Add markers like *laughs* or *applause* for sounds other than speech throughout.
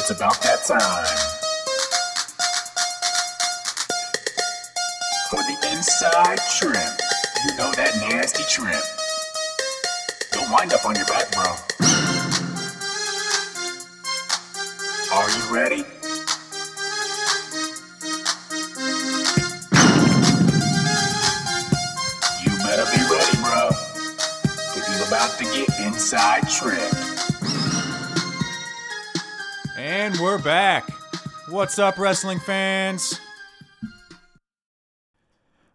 It's about that time. For the inside trip. You know that nasty trim. Don't wind up on your back, bro. Are you ready? You better be ready, bro. Cause you're about to get inside trip. And we're back. What's up, wrestling fans?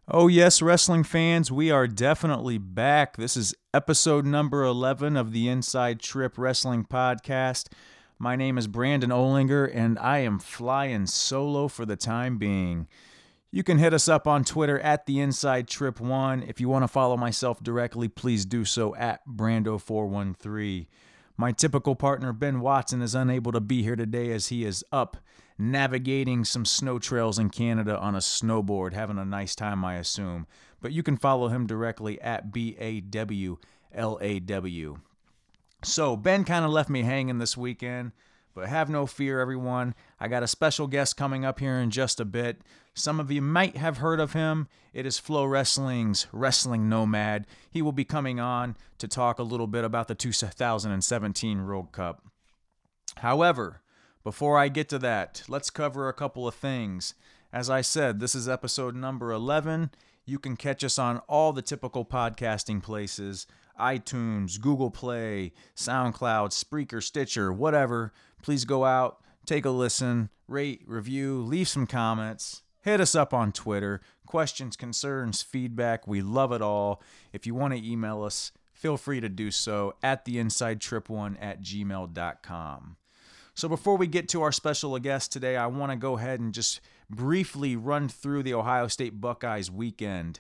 Oh, yes, wrestling fans, we are definitely back. This is episode number 11 of the Inside Trip Wrestling Podcast. My name is Brandon Olinger, and I am flying solo for the time being. You can hit us up on Twitter at the Inside Trip One. If you want to follow myself directly, please do so at Brando413. My typical partner, Ben Watson, is unable to be here today as he is up navigating some snow trails in Canada on a snowboard, having a nice time, I assume. But you can follow him directly at B A W L A W. So, Ben kind of left me hanging this weekend, but have no fear, everyone. I got a special guest coming up here in just a bit. Some of you might have heard of him. It is FloWrestling's Wrestling Nomad. He will be coming on to talk a little bit about the 2017 World Cup. However, before I get to that, let's cover a couple of things. As I said, this is episode number 11. You can catch us on all the typical podcasting places iTunes, Google Play, SoundCloud, Spreaker, Stitcher, whatever. Please go out, take a listen, rate, review, leave some comments. Hit us up on Twitter. Questions, concerns, feedback. We love it all. If you want to email us, feel free to do so at theinsidetrip1 at gmail.com. So before we get to our special guest today, I want to go ahead and just briefly run through the Ohio State Buckeyes weekend.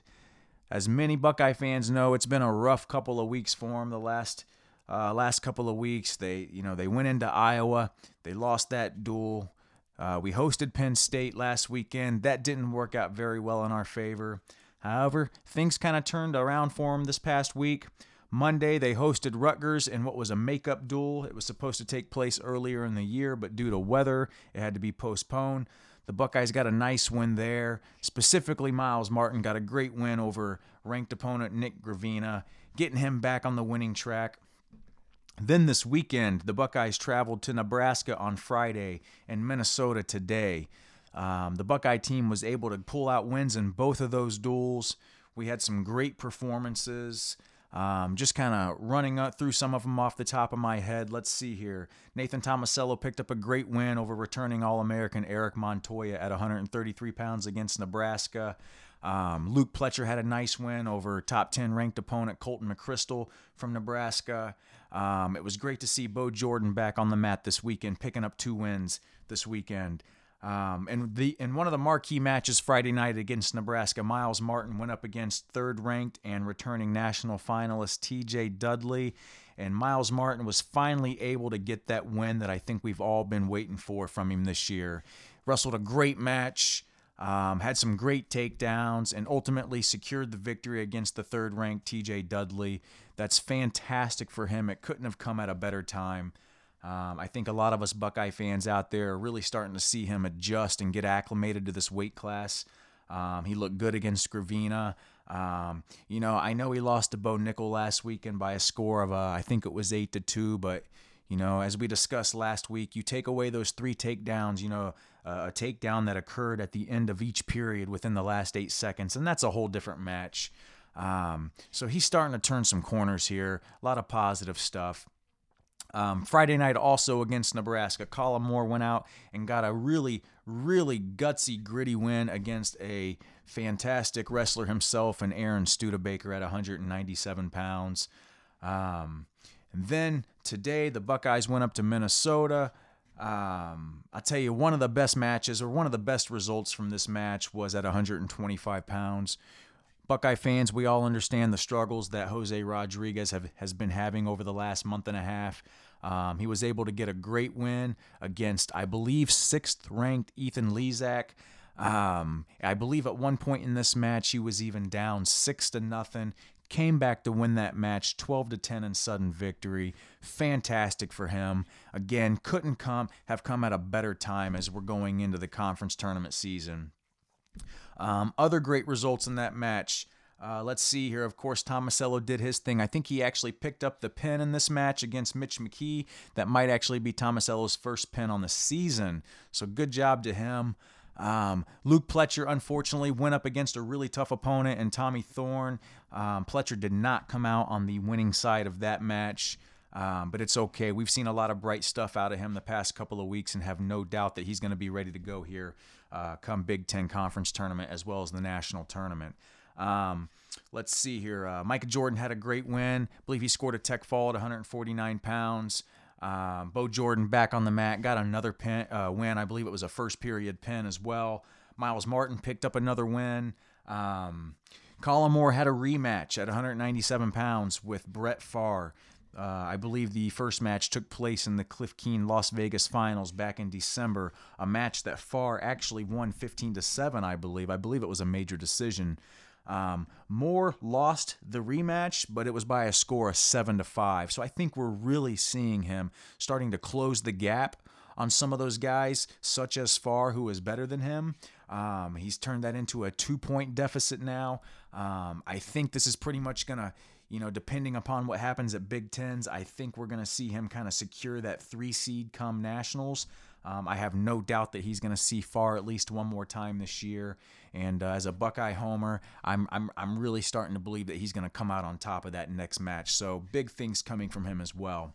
As many Buckeye fans know, it's been a rough couple of weeks for them. The last uh, last couple of weeks, they you know they went into Iowa, they lost that duel. Uh, we hosted Penn State last weekend. That didn't work out very well in our favor. However, things kind of turned around for them this past week. Monday, they hosted Rutgers in what was a makeup duel. It was supposed to take place earlier in the year, but due to weather, it had to be postponed. The Buckeyes got a nice win there. Specifically, Myles Martin got a great win over ranked opponent Nick Gravina, getting him back on the winning track. Then this weekend, the Buckeyes traveled to Nebraska on Friday and Minnesota today. Um, the Buckeye team was able to pull out wins in both of those duels. We had some great performances. Um, just kind of running through some of them off the top of my head. Let's see here. Nathan Tomasello picked up a great win over returning All American Eric Montoya at 133 pounds against Nebraska. Um, Luke Pletcher had a nice win over top 10 ranked opponent Colton McCrystal from Nebraska. Um, it was great to see Bo Jordan back on the mat this weekend, picking up two wins this weekend. Um, and the in one of the marquee matches Friday night against Nebraska, Myles Martin went up against third-ranked and returning national finalist T.J. Dudley, and Myles Martin was finally able to get that win that I think we've all been waiting for from him this year. Wrestled a great match, um, had some great takedowns, and ultimately secured the victory against the third-ranked T.J. Dudley. That's fantastic for him. It couldn't have come at a better time. Um, I think a lot of us Buckeye fans out there are really starting to see him adjust and get acclimated to this weight class. Um, he looked good against Gravina. Um, you know, I know he lost to Bo Nickal last weekend by a score of, uh, I think it was eight to two, but you know, as we discussed last week, you take away those three takedowns, you know, uh, a takedown that occurred at the end of each period within the last eight seconds, and that's a whole different match. Um, so he's starting to turn some corners here. A lot of positive stuff. Um, Friday night, also against Nebraska, Kollin Moore went out and got a really, really gutsy, gritty win against a fantastic wrestler himself and Aaron Studebaker at 197 pounds. Um, and then today, the Buckeyes went up to Minnesota. Um, I'll tell you, one of the best matches or one of the best results from this match was at 125 pounds. Buckeye fans, we all understand the struggles that Jose Rodriguez have, has been having over the last month and a half. Um, he was able to get a great win against, I believe, sixth ranked Ethan Lizak. Um, I believe at one point in this match he was even down six to nothing. came back to win that match 12 to 10 in sudden victory. Fantastic for him. Again, couldn't come have come at a better time as we're going into the conference tournament season. Um, other great results in that match. Uh, let's see here. Of course, Tomasello did his thing. I think he actually picked up the pin in this match against Mitch McKee. That might actually be Tomasello's first pin on the season. So good job to him. Um, Luke Pletcher, unfortunately, went up against a really tough opponent and Tommy Thorn. Um, Pletcher did not come out on the winning side of that match. Um, but it's okay. We've seen a lot of bright stuff out of him the past couple of weeks and have no doubt that he's going to be ready to go here uh, come Big Ten Conference tournament as well as the national tournament. Um, let's see here. Uh, Micah Jordan had a great win. I believe he scored a tech fall at 149 pounds. Um, Bo Jordan back on the mat, got another pin, uh, win. I believe it was a first period pin as well. Myles Martin picked up another win. Um, Kollin Moore had a rematch at 197 pounds with Brett Pharr. Uh, I believe the first match took place in the Cliff Keen Las Vegas finals back in December. A match that Pharr actually won 15 to 7, I believe. I believe it was a major decision. Um, Moore lost the rematch, but it was by a score of seven to five. So I think we're really seeing him starting to close the gap on some of those guys, such as Pharr, who is better than him. Um, he's turned that into a two point deficit now. Um, I think this is pretty much to, you know, depending upon what happens at Big Tens, I think we're going to see him kind of secure that three seed come nationals. Um, I have no doubt that he's going to see Pharr at least one more time this year. And uh, as a Buckeye homer, I'm, I'm, I'm really starting to believe that he's going to come out on top of that next match. So big things coming from him as well.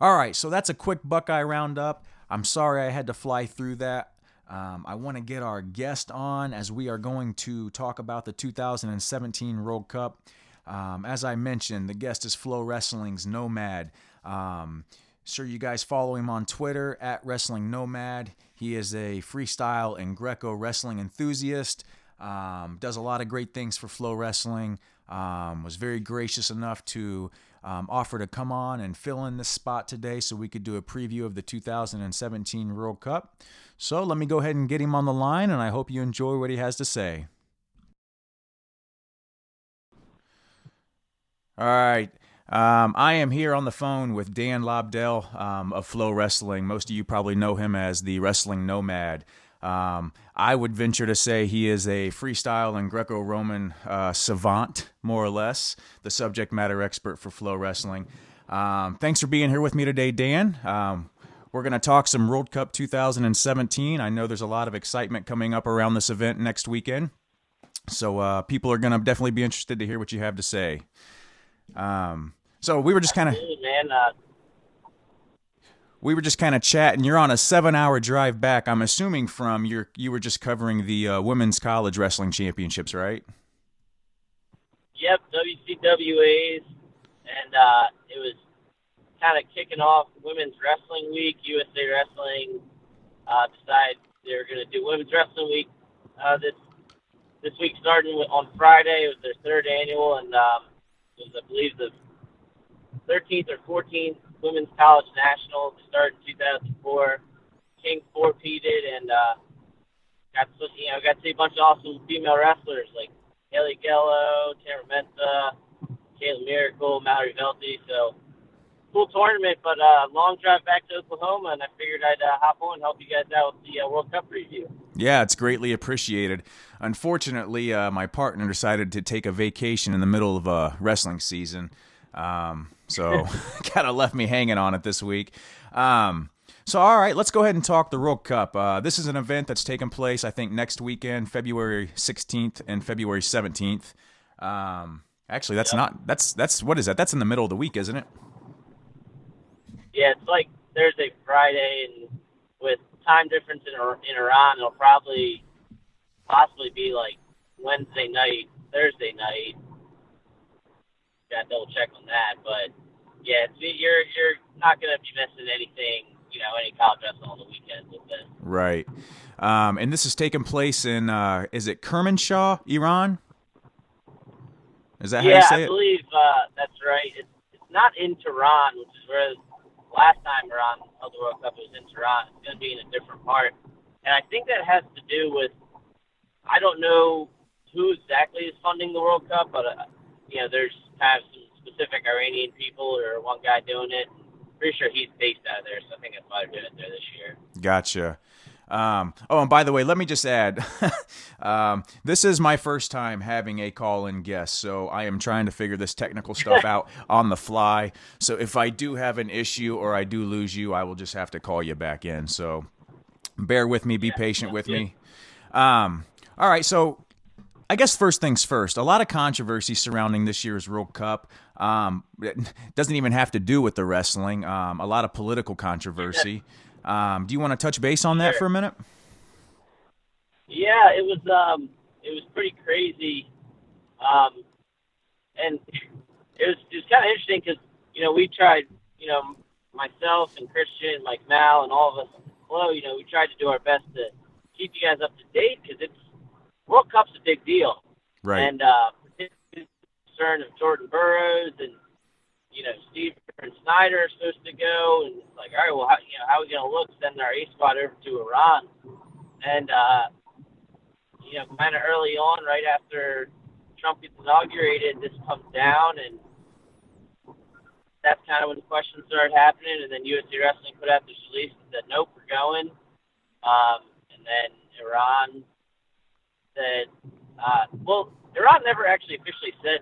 All right, so that's a quick Buckeye roundup. I'm sorry I had to fly through that. Um, I want to get our guest on as we are going to talk about the 2017 World Cup. Um, as I mentioned, the guest is FloWrestling's Nomad. Um, Sure, you guys follow him on Twitter at Wrestling Nomad. He is a freestyle and Greco wrestling enthusiast. Um, does a lot of great things for FloWrestling. Um, was very gracious enough to um, offer to come on and fill in this spot today so we could do a preview of the 2017 World Cup. So let me go ahead and get him on the line, and I hope you enjoy what he has to say. All right. Um, I am here on the phone with Dan Lobdell um, of FloWrestling. Most of you probably know him as the Wrestling Nomad. Um, I would venture to say he is a freestyle and Greco Roman uh, savant, more or less, the subject matter expert for FloWrestling. Um, thanks for being here with me today, Dan. Um, we're going to talk some World Cup 2017. I know there's a lot of excitement coming up around this event next weekend. So uh, people are going to definitely be interested to hear what you have to say. Um, so we were just kind of man. Uh, we were just kind of chatting. You're on a seven-hour drive back. I'm assuming from your you were just covering the uh, women's college wrestling championships, right? Yep, WCWA's, and uh, it was kind of kicking off Women's Wrestling Week. USA Wrestling uh, decided they were going to do Women's Wrestling Week uh, this this week, starting on Friday. It was their third annual, and um, was, I believe, the 13th or 14th Women's College Nationals. started in 2004. King four-peated and uh, got to you know got to see a bunch of awesome female wrestlers like Haley Augello, Tamyra Mensah, Kayla Miracle, Mallory Velte. So cool tournament, but uh, long drive back to Oklahoma, and I figured I'd uh, hop on and help you guys out with the uh, World Cup preview. Yeah, it's greatly appreciated. Unfortunately, uh, my partner decided to take a vacation in the middle of a wrestling season. Um, so *laughs* *laughs* kind of left me hanging on it this week. Um, so, all right, let's go ahead and talk the World Cup. Uh, this is an event that's taking place, I think, next weekend, February 16th and February 17th. Um, actually, that's yep. not that's that's what is that? That's in the middle of the week, isn't it? Yeah, it's like Thursday, Friday, and with time difference in in Iran, it'll probably possibly be like Wednesday night, Thursday night, got to double check on that. But yeah, it's, you're you're not going to be missing anything. You know, any college wrestling on the weekends with this. Right. Um, and this is taking place in uh, is it Kermanshah, Iran? Is that yeah, how you say it? I believe uh, that's right. It's it's not in Tehran, which is where last time Iran held the World Cup was in Tehran. It's going to be in a different part, and I think that has to do with I don't know who exactly is funding the World Cup, but uh, you know, there's kind of some specific Iranian people or one guy doing it. Pretty sure he's based out of there, so I think that's why they're doing it there this year. Gotcha. Um, oh, and by the way, let me just add *laughs* um, this is my first time having a call in guest, so I am trying to figure this technical stuff *laughs* out on the fly. So if I do have an issue or I do lose you, I will just have to call you back in. So bear with me, be Yeah, patient with good. me. Um, all right, so I guess first things first. A lot of controversy surrounding this year's World Cup. Um, it doesn't even have to do with the wrestling. Um, a lot of political controversy. Um, do you want to touch base on that Sure. for a minute? Yeah, it was um, it was pretty crazy, um, and it was it was kind of interesting because you know we tried, you know, myself and Christian, like Mal, and all of us flow, you know, we tried to do our best to keep you guys up to date because it's World Cup's a big deal, Right. and uh, concern of Jordan Burroughs and you know Steve and Snyder are supposed to go, and it's like, all right, well, how, you know, how are we gonna look sending our A squad over to Iran? And uh, you know, kind of early on, right after Trump gets inaugurated, this comes down, and that's kind of when the questions started happening. And then USA Wrestling put out this release and said, "Nope, we're going." Um, and then Iran said, uh, "Well, Iran never actually officially said,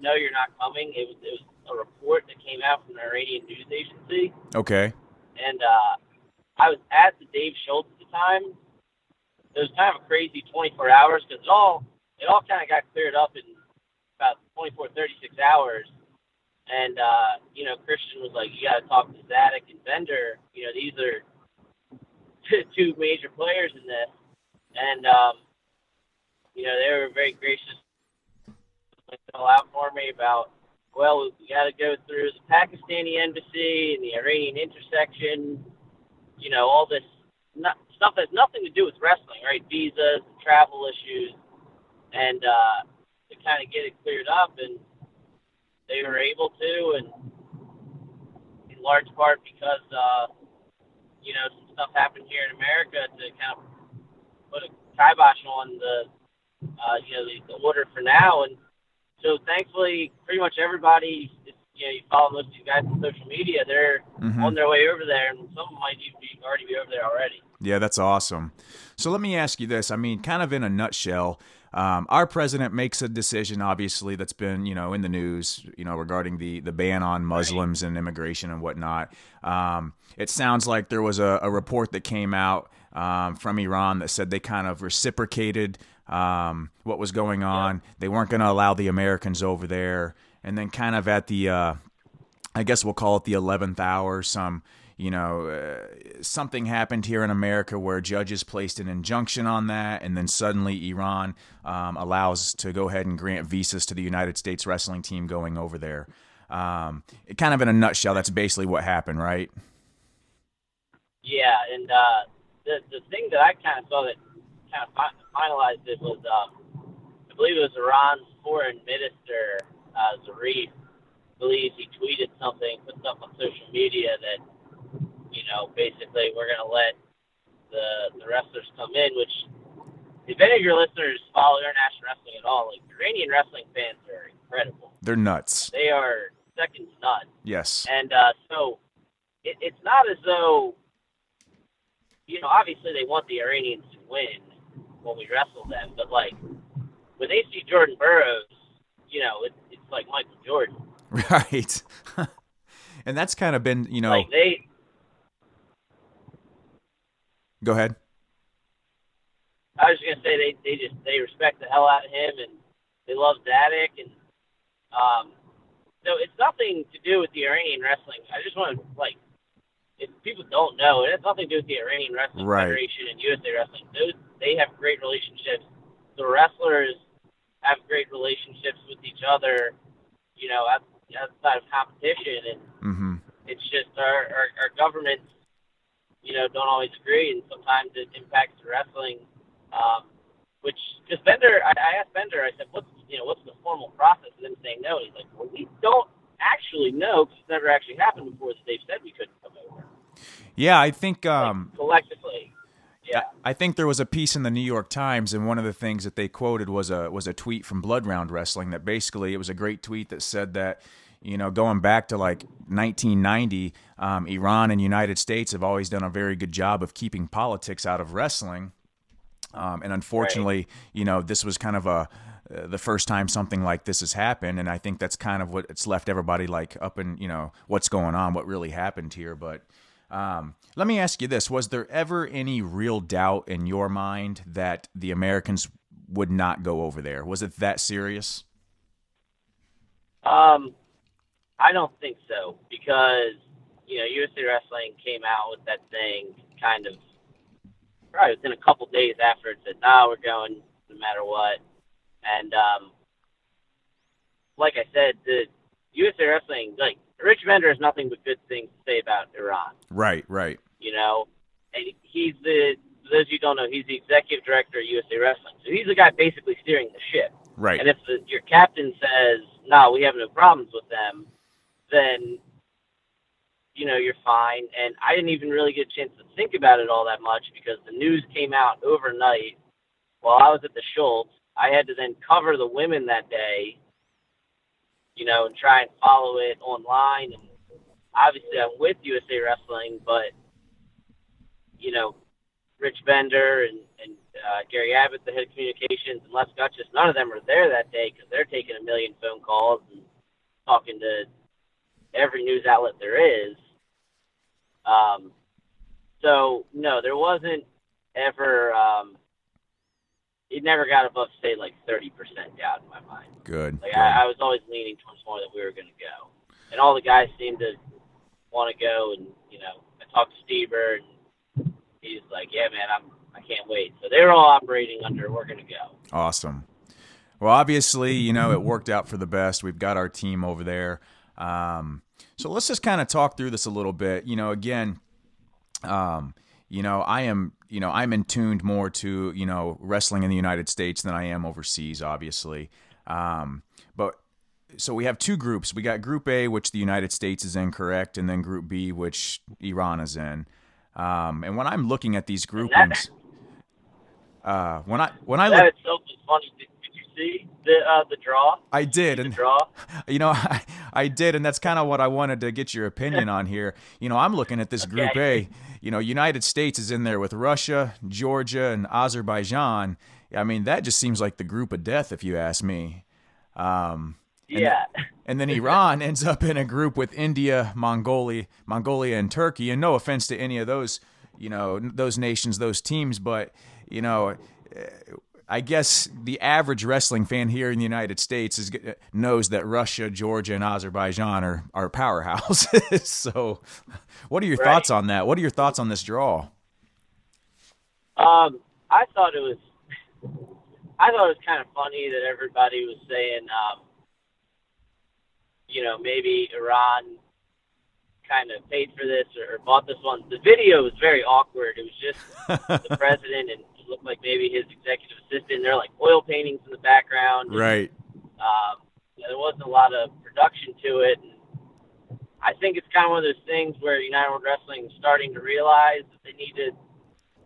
no, you're not coming.' It was it was a report that came out from the Iranian news agency." Okay. and uh, I was at the Dave Schultz at the time. It was kind of a crazy 24 hours because it all it all kind of got cleared up in about 24, 36 hours. And uh, you know, Christian was like, "You got to talk to Zadick and Bender. You know, these are *laughs* two major players in this." And um, you know, they were very gracious to out for me about well, we got to go through the Pakistani embassy and the Iranian intersection, you know, all this not, stuff that has nothing to do with wrestling, right? Visas, travel issues, and uh, to kind of get it cleared up, and they were able to, and in large part because, uh, you know, some stuff happened here in America to kind of put a kibosh on the, uh, you know, the, the order for now, and so thankfully, pretty much everybody, you know, you follow most of these guys on social media, they're Mhm. on their way over there, and some of them might even be already be over there already. Yeah, that's awesome. So let me ask you this. I mean, kind of in a nutshell, um, our president makes a decision, obviously, that's been, you know, in the news, you know, regarding the, the ban on Muslims and immigration and whatnot. Um, it sounds like there was a, a report that came out um, from Iran that said they kind of reciprocated um, what was going on. They weren't going to allow the Americans over there. And then, kind of at the, uh, I guess we'll call it the 11th hour, some, you know, uh, something happened here in America where judges placed an injunction on that, and then suddenly Iran um, allows to go ahead and grant visas to the United States wrestling team going over there. Um, it, kind of in a nutshell, that's basically what happened, right? Yeah, and uh, the the thing that I kind of saw that kind of fi- finalized it was, um, I believe it was Iran's foreign minister, uh, Zarif, believes he tweeted something, put stuff on social media that, you know, basically we're going to let the the wrestlers come in, which if any of your listeners follow international wrestling at all, like Iranian wrestling fans are incredible. They're nuts. They are second to none. Yes. And uh, so it, it's not as though, you know, obviously they want the Iranians to win when we wrestle them, but like when they see Jordan Burroughs, you know, it, it's like Michael Jordan. *laughs* Right. *laughs* and that's kind of been, you know, Like they, go ahead. I was gonna say they they just they respect the hell out of him and they love Zadick and um, so it's nothing to do with the Iranian wrestling. I just want to like people don't know, it has nothing to do with the Iranian Wrestling Right. Federation and USA Wrestling. Those they have great relationships. The wrestlers have great relationships with each other. You know, outside of competition, and hmm it's just our, our our governments, you know, don't always agree, and sometimes it impacts the wrestling. Um, which, because Bender, I, I asked Bender, I said, "What's you know, what's the formal process?" of them saying no. He's like, "Well, we don't actually know because it's never actually happened before that they've said we couldn't come over." Yeah, I think Like, um, collectively, yeah, I I think there was a piece in the New York Times, and one of the things that they quoted was a was a tweet from Blood Round Wrestling that basically it was a great tweet that said that you know going back to like 1990, um, Iran and United States have always done a very good job of keeping politics out of wrestling, um, and unfortunately, right. you know this was kind of a uh, the first time something like this has happened and i think that's kind of what it's left everybody like up in you know what's going on what really happened here but um, let me ask you this. Was there ever any real doubt in your mind that the americans would not go over there? Was it that serious? Um i don't think so because you know usa wrestling came out with that thing kind of probably within a couple days after it said no we're going no matter what. And um, like I said, the USA Wrestling, like Rich Bender, has nothing but good things to say about Iran. Right, right. You know, and he's the for those of you who don't know, he's the executive director of USA Wrestling. So he's the guy basically steering the ship. Right. And if the, your captain says, "No, we have no problems with them," then you know you're fine. And I didn't even really get a chance to think about it all that much because the news came out overnight while I was at the Schultz, I had to then cover the women that day, you know, and try and follow it online. And obviously, I'm with USA Wrestling, but you know, Rich Bender and, and uh, Gary Abbott, the head of communications, and Les Gutchess, none of them are there that day because they're taking a million phone calls and talking to every news outlet there is. Um, so no, there wasn't ever um, it never got above say like thirty percent doubt in my mind. Good. Like good. I, I was always leaning towards more that we were going to go, and all the guys seemed to want to go. And you know, I talked to Steve and he's like, "Yeah, man, I'm I can't wait." So they were all operating under we're going to go. Awesome. Well, obviously, you know, it worked out for the best. We've got our team over there. Um, so let's just kind of talk through this a little bit. You know, again, um, you know, I am, you know, I'm in tuned more to, you know, wrestling in the United States than I am overseas, obviously. Um, but so we have two groups. We got Group A, which the United States is in, correct, and then Group B, which Iran is in. Um, and when I'm looking at these groupings, uh, when I when I that look, itself is funny. Did, did you see the uh, the draw? I did, and draw. *laughs* You know, *laughs* I, I did, and that's kind of what I wanted to get your opinion *laughs* on here. You know, I'm looking at this Group A. You know, United States is in there with Russia, Georgia, and Azerbaijan. I mean, that just seems like the group of death, if you ask me. Um, and Yeah. and then *laughs* Iran ends up in a group with India, Mongolia, Mongolia, and Turkey. And no offense to any of those, you know, those nations, those teams, but you know, I guess the average wrestling fan here in the United States is knows that Russia, Georgia, and Azerbaijan are are powerhouses. *laughs* so, what are your Right. thoughts on that? What are your thoughts on this draw? Um, I thought it was, I thought it was kind of funny that everybody was saying, um, you know, maybe Iran kind of paid for this or, or bought this one. The video was very awkward. It was just *laughs* the president and looked like maybe his executive assistant. There are like oil paintings in the background. and, right. um, you know, there wasn't a lot of production to it. And I think it's kind of one of those things where United World Wrestling is starting to realize that they need to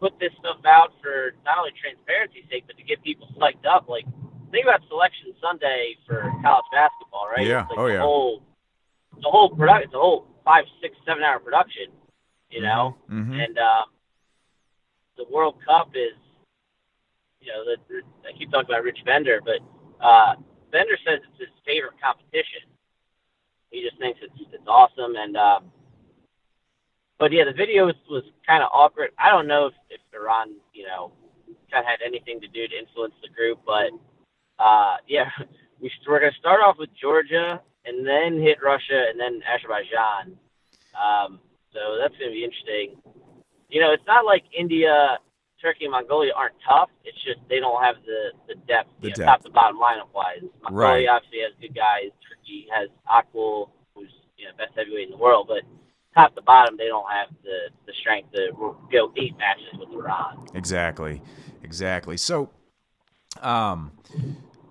put this stuff out for not only transparency's sake, but to get people psyched up. Like, think about Selection Sunday for college basketball, right? Yeah. It's like Oh, the yeah. Whole, the whole production, it's a whole five, six, seven hour production, you know? hmm And um, the World Cup is, you know, the, I keep talking about Rich Bender, but uh, Bender says it's his favorite competition. He just thinks it's it's awesome, and um, but yeah, the video was, was kind of awkward. I don't know if, if Iran, you know, kind of had anything to do to influence the group, but uh, *laughs* yeah, we, we're to start off with Georgia and then hit Russia and then Azerbaijan. Um, so that's to be interesting. You know, it's not like India, Turkey, and Mongolia aren't tough. It's just they don't have the the depth, The you know, depth. top to bottom lineup wise. Mongolia Right. obviously has good guys. Turkey has Akgul, who's you know best heavyweight in the world, but top to bottom they don't have the the strength to go eight matches with Iran. Exactly, exactly. So, um,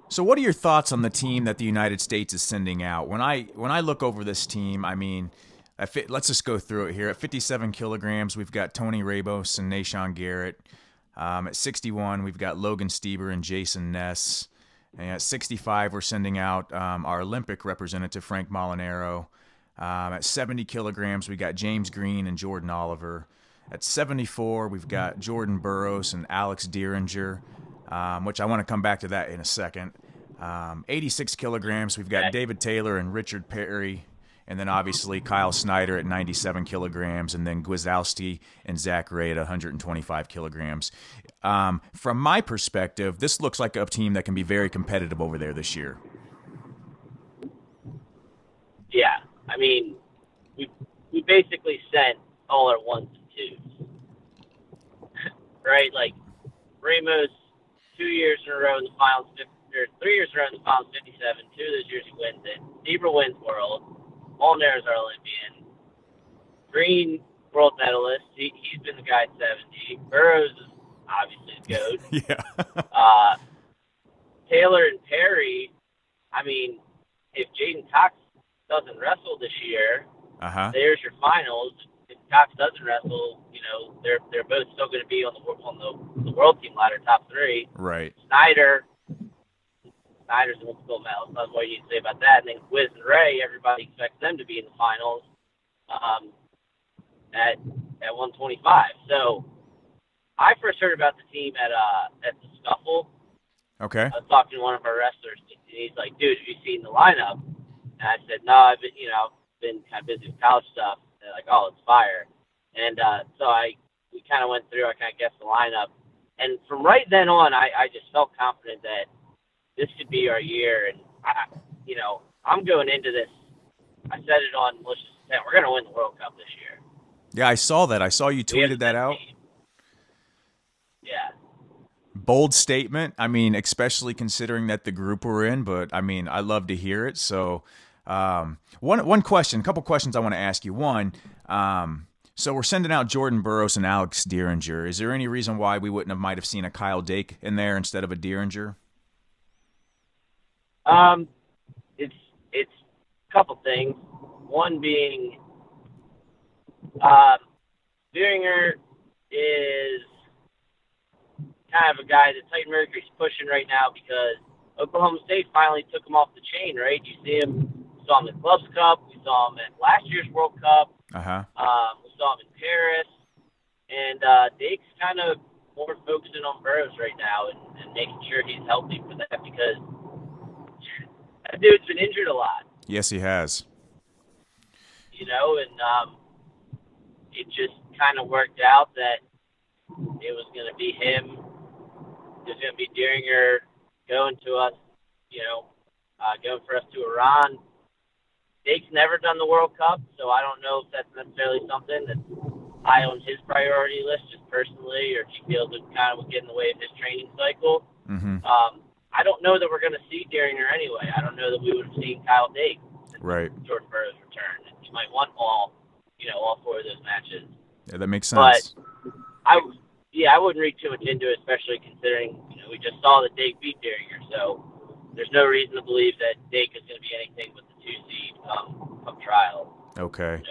so what are your thoughts on the team that the United States is sending out? When I when I look over this team, I mean, let's just go through it here. At 57 kilograms, we've got Tony Ramos and Nahshon Garrett. Um, at 61, we've got Logan Stieber and Jason Ness. And at 65, we're sending out um, our Olympic representative, Frank Molinaro. Um, at 70 kilograms, we got James Green and Jordan Oliver. At 74, we've got Jordan Burroughs and Alex Dieringer, um, which I want to come back to that in a second. Um, 86 kilograms, we've got David Taylor and Richard Perry. And then obviously Kyle Snyder at 97 kilograms, and then Gwiazdowski and Zach Rey at 125 kilograms. Um, from my perspective, this looks like a team that can be very competitive over there this year. Yeah, I mean, we we basically sent all our ones and twos, right? Like Ramos, two years in a row in the finals, or three years in a row in the finals, 57. Two of those years he wins it. Stieber wins World. Molinaro's our Olympian. Green world medalist. He, he's been the guy at 70. Burroughs is obviously the GOAT. *laughs* yeah. uh, Taylor and Perry, I mean, if J'den Cox doesn't wrestle this year, uh-huh. there's your finals. If Cox doesn't wrestle, you know, they're they're both still going to be on the on the, the world team ladder, top three. Right. Snyder, Snyder's a gold medalist. That's what you say about that. And then Wiz and Rey, everybody expects them to be in the finals um, at at 125. So I first heard about the team at uh at the scuffle. Okay. I was talking to one of our wrestlers, and he's like, "Dude, have you seen the lineup?" And I said, "No, I've been, you know, been kind of busy with college stuff." And they're like, "Oh, it's fire!" And uh, so I we kind of went through. I kind of guessed the lineup, and from right then on, I I just felt confident that this could be our year. And I, you know, I'm going into this. I said it on Malicious Intent. We're going to win the World Cup this year. Yeah, I saw that. I saw you tweeted that out. Team. Yeah. Bold statement. I mean, especially considering that the group we're in. But I mean, I love to hear it. So, um, one one question, a couple questions I want to ask you. One. Um, so we're sending out Jordan Burroughs and Alex Dieringer. Is there any reason why we wouldn't have might have seen a Kyle Dake in there instead of a Dieringer? Um, it's it's a couple things. One being, um, Dieringer is kind of a guy that Titan Mercury's pushing right now because Oklahoma State finally took him off the chain. Right? You see him. We saw him at Clubs Cup. We saw him at last year's World Cup. Uh huh. Um, we saw him in Paris, and uh, Dake's kind of more focusing on Burroughs right now and, and making sure he's healthy for that because that dude's been injured a lot. Yes, he has. You know, and um, it just kind of worked out that it was going to be him. It was going to be Dieringer going to us, you know, uh, going for us to Iran. Dake's never done the World Cup, so I don't know if that's necessarily something that's high on his priority list, just personally, or if he feels it kind of would get in the way of his training cycle. Mm-hmm. Um, I don't know that we're going to see Dieringer anyway. I don't know that we would have seen Kyle Dake Right. Jordan Burroughs return. He might want all, you know, all four of those matches. Yeah, that makes sense. But I, yeah, I wouldn't read too much into it, especially considering you know we just saw that Dake beat Dieringer, so there's no reason to believe that Dake is going to be anything but the two seed come come trial. okay.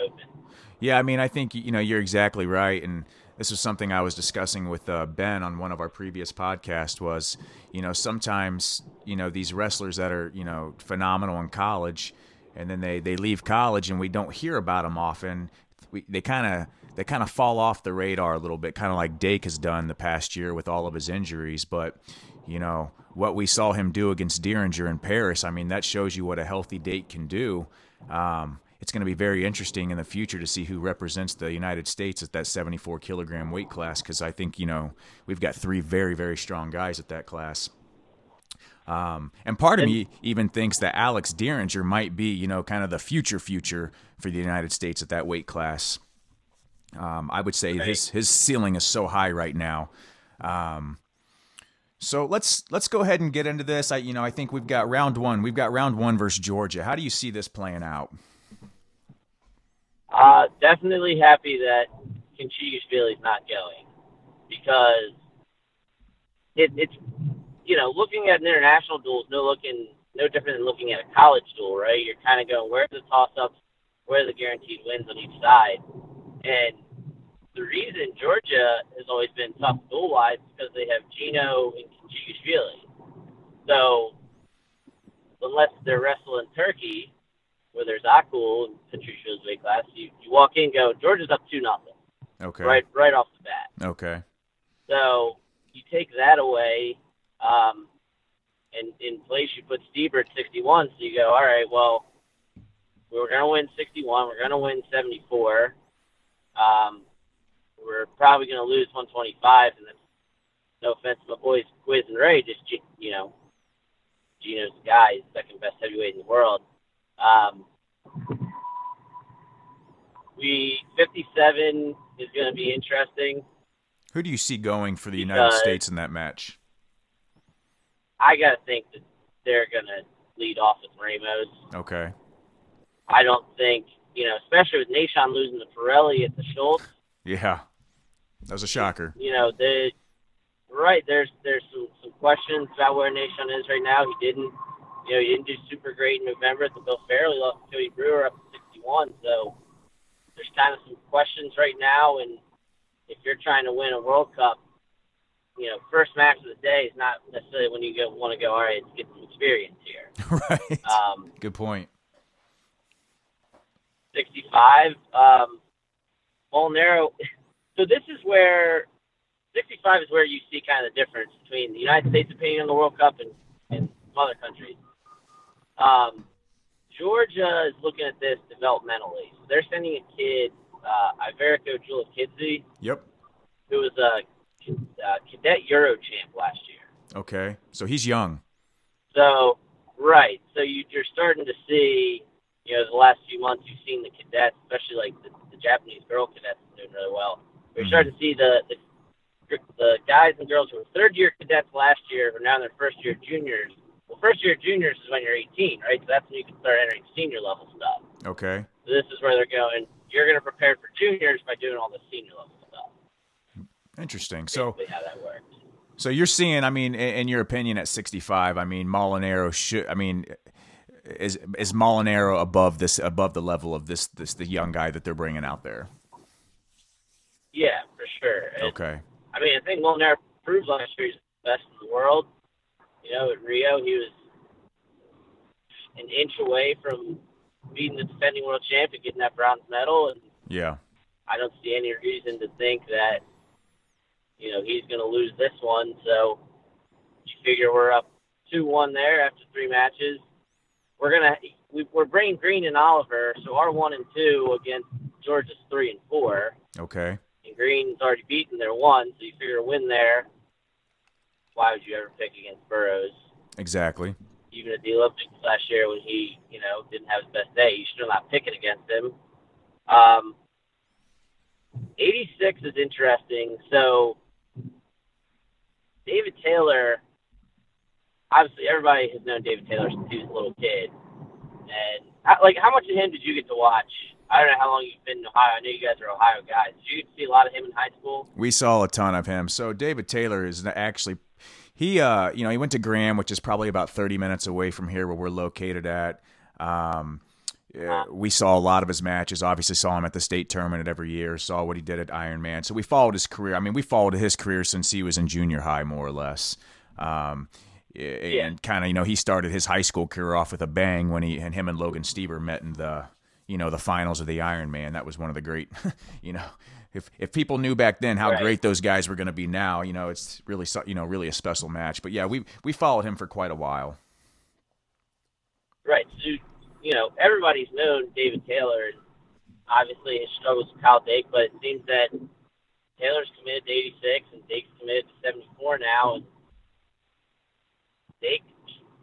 Yeah, I mean, I think you know you're exactly right, and this was something I was discussing with uh, Ben on one of our previous podcasts. Was you know sometimes you know these wrestlers that are you know phenomenal in college, and then they they leave college and we don't hear about them often. We, they kind of they kind of fall off the radar a little bit, kind of like Dake has done the past year with all of his injuries. But you know what we saw him do against Dieringer in Paris. I mean, that shows you what a healthy Dake can do. Um, it's going to be very interesting in the future to see who represents the United States at that 74 kilogram weight class because I think you know we've got three very very strong guys at that class. Um, and part of me even thinks that Alex Dieringer might be you know kind of the future future for the United States at that weight class. Um, I would say Right. his his ceiling is so high right now. Um, so let's let's go ahead and get into this. I you know I think we've got round one. We've got round one versus Georgia. How do you see this playing out? Uh, definitely happy that Khinchegashvili's not going because it, it's you know looking at an international duel is no looking no different than looking at a college duel, right? You're kind of going where are the toss ups, where are the guaranteed wins on each side, and the reason Georgia has always been tough goal wise because they have Geno and Khinchegashvili. So unless they're wrestling Turkey, where there's Akgul and Petrucci's weight class, you, you walk in and go, Georgia's up two nothing. Okay. Right right off the bat. Okay. So you take that away, um, and in place you put Stieber at 61. So you go, all right, well, we are going to win 61. We're going to win 74. Um, we're probably going to lose 125. And then, no offense to my boys Quiz and Rey, just you know, Geno's the guy, he's second best heavyweight in the world. Um, we 57 is going to be interesting. Who do you see going for the United States in that match? I got to think that they're going to lead off with Ramos. Okay. I don't think, you know, especially with Nahshon losing to Pirelli at the Schultz, Yeah. That was a shocker. you know, the right there's there's some, some questions about where Nahshon is right now. He didn't, you know, he didn't do super great in November at the Bill Farrell, lost to Cody Brewer up to 61. So there's kind of some questions right now, and if you're trying to win a World Cup, you know, first match of the day is not necessarily when you go want to go. All right, let's get some experience here. *laughs* right. Um, Good point. 65. Um, Molinaro. *laughs* So this is where 65 is where you see kind of the difference between the United States opinion on the World Cup and, and some other countries. Um, Georgia is looking at this developmentally. So they're sending a kid, uh, Iverico Julakidze, Yep. who was a uh, cadet Euro champ last year. Okay. So he's young. So, right. So you, you're starting to see, you know, the last few months you've seen the cadets, especially like the, the Japanese girl cadets, doing really well. You're Mhm. starting to see the, the the guys and girls who were third year cadets last year are now in their first year juniors. First year juniors is when you're 18, right? So that's when you can start entering senior level stuff. Okay. So this is where they're going. You're going to prepare for juniors by doing all the senior level stuff. Interesting. So Basically, how that works. so you're seeing, I mean, in, your opinion at 65, I mean, Molinaro should I mean is is Molinaro above this above the level of this this the young guy that they're bringing out there? Yeah, for sure. And, Okay. I mean, I think Molnar proved last year he's the best in the world. You know, at Rio, he was an inch away from beating the defending world champion, getting that bronze medal, and Yeah. I don't see any reason to think that you know he's going to lose this one. So you figure we're up two one there after three matches. We're gonna we, we're bringing Green and Oliver, so our one and two against Georgia's three and four Okay. and Green's already beaten their one, so you figure a win there. Why would you ever pick against Burroughs? Exactly. Even at the Olympics last year when he, you know, didn't have his best day, you're still not picking against him. Um, 86 is interesting. So David Taylor, obviously everybody has known David Taylor since he was a little kid. And like, how much of him did you get to watch? I don't know how long you've been in Ohio. I know you guys are Ohio guys. Did you see a lot of him in high school? We saw a ton of him. So David Taylor is actually he uh you know he went to Graham, which is probably about 30 minutes away from here where we're located at. Um yeah, we saw a lot of his matches. Obviously, saw him at the state tournament every year. Saw what he did at Ironman. So we followed his career. I mean, we followed his career since he was in junior high, more or less. Um, and kind of, you know, he started his high school career off with a bang when he and him and Logan Stieber met in the, you know, the finals of the Ironman. That was one of the great, *laughs* you know, if if people knew back then how Right. great those guys were going to be now, you know, it's really, you know, really a special match. But yeah, we we followed him for quite a while. Right. So, you know, everybody's known David Taylor, and obviously his struggles with Kyle Dake, but it seems that Taylor's committed to 86 and Dake's committed to 74 now. And Dake,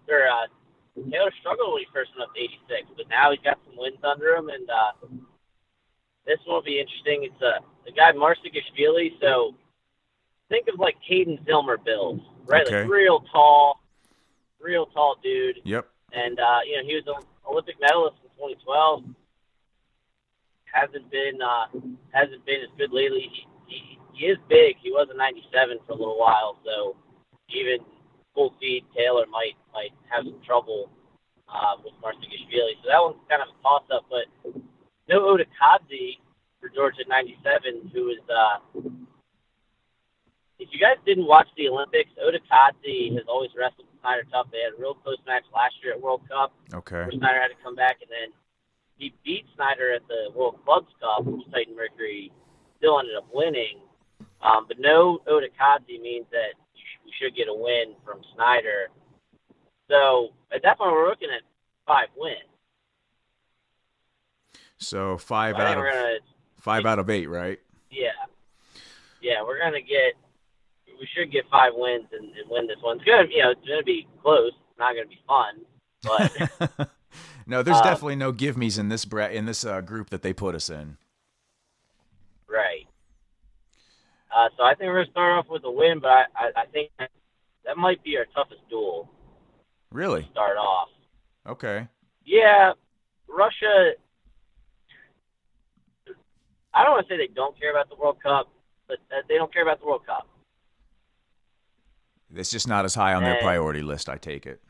or uh, Taylor struggled when he first went up to 86, but now he's got some wins under him, and uh, this one will be interesting. It's uh, the guy Marsagishvili, so think of like Caden Zilmer build, right? Okay. Like real tall, real tall dude Yep. and uh, you know he was an Olympic medalist in 2012. Hasn't been uh, hasn't been as good lately. He, he he is big. He was a 97 for a little while, so even full feed Taylor might might have some trouble um, with Marsagishvili. So that one's kind of a toss up. But no Odikadze for Georgia '97, who was. Uh, if you guys didn't watch the Olympics, Oda Katsi has always wrestled with Snyder tough. They had a real close match last year at World Cup. Okay. Where Snyder had to come back, and then he beat Snyder at the World Clubs Cup, which Titan Mercury still ended up winning. Um, but no Odikadze means that we should get a win from Snyder. So at that point, we're looking at five wins. So five out of five out of eight, right? yeah, yeah, we're gonna get. We should get five wins and, and win this one. It's gonna, you know, it's gonna be close. It's not gonna be fun, but *laughs* no, there's Um, definitely no give me's in this bra- in this uh, group that they put us in. Right. Uh, so I think we're gonna start off with a win, but I, I, I think that, that might be our toughest duel Really? to start off. Okay. Yeah, Russia. I don't want to say they don't care about the World Cup, but uh, they don't care about the World Cup. It's just not as high on their priority list. I take it.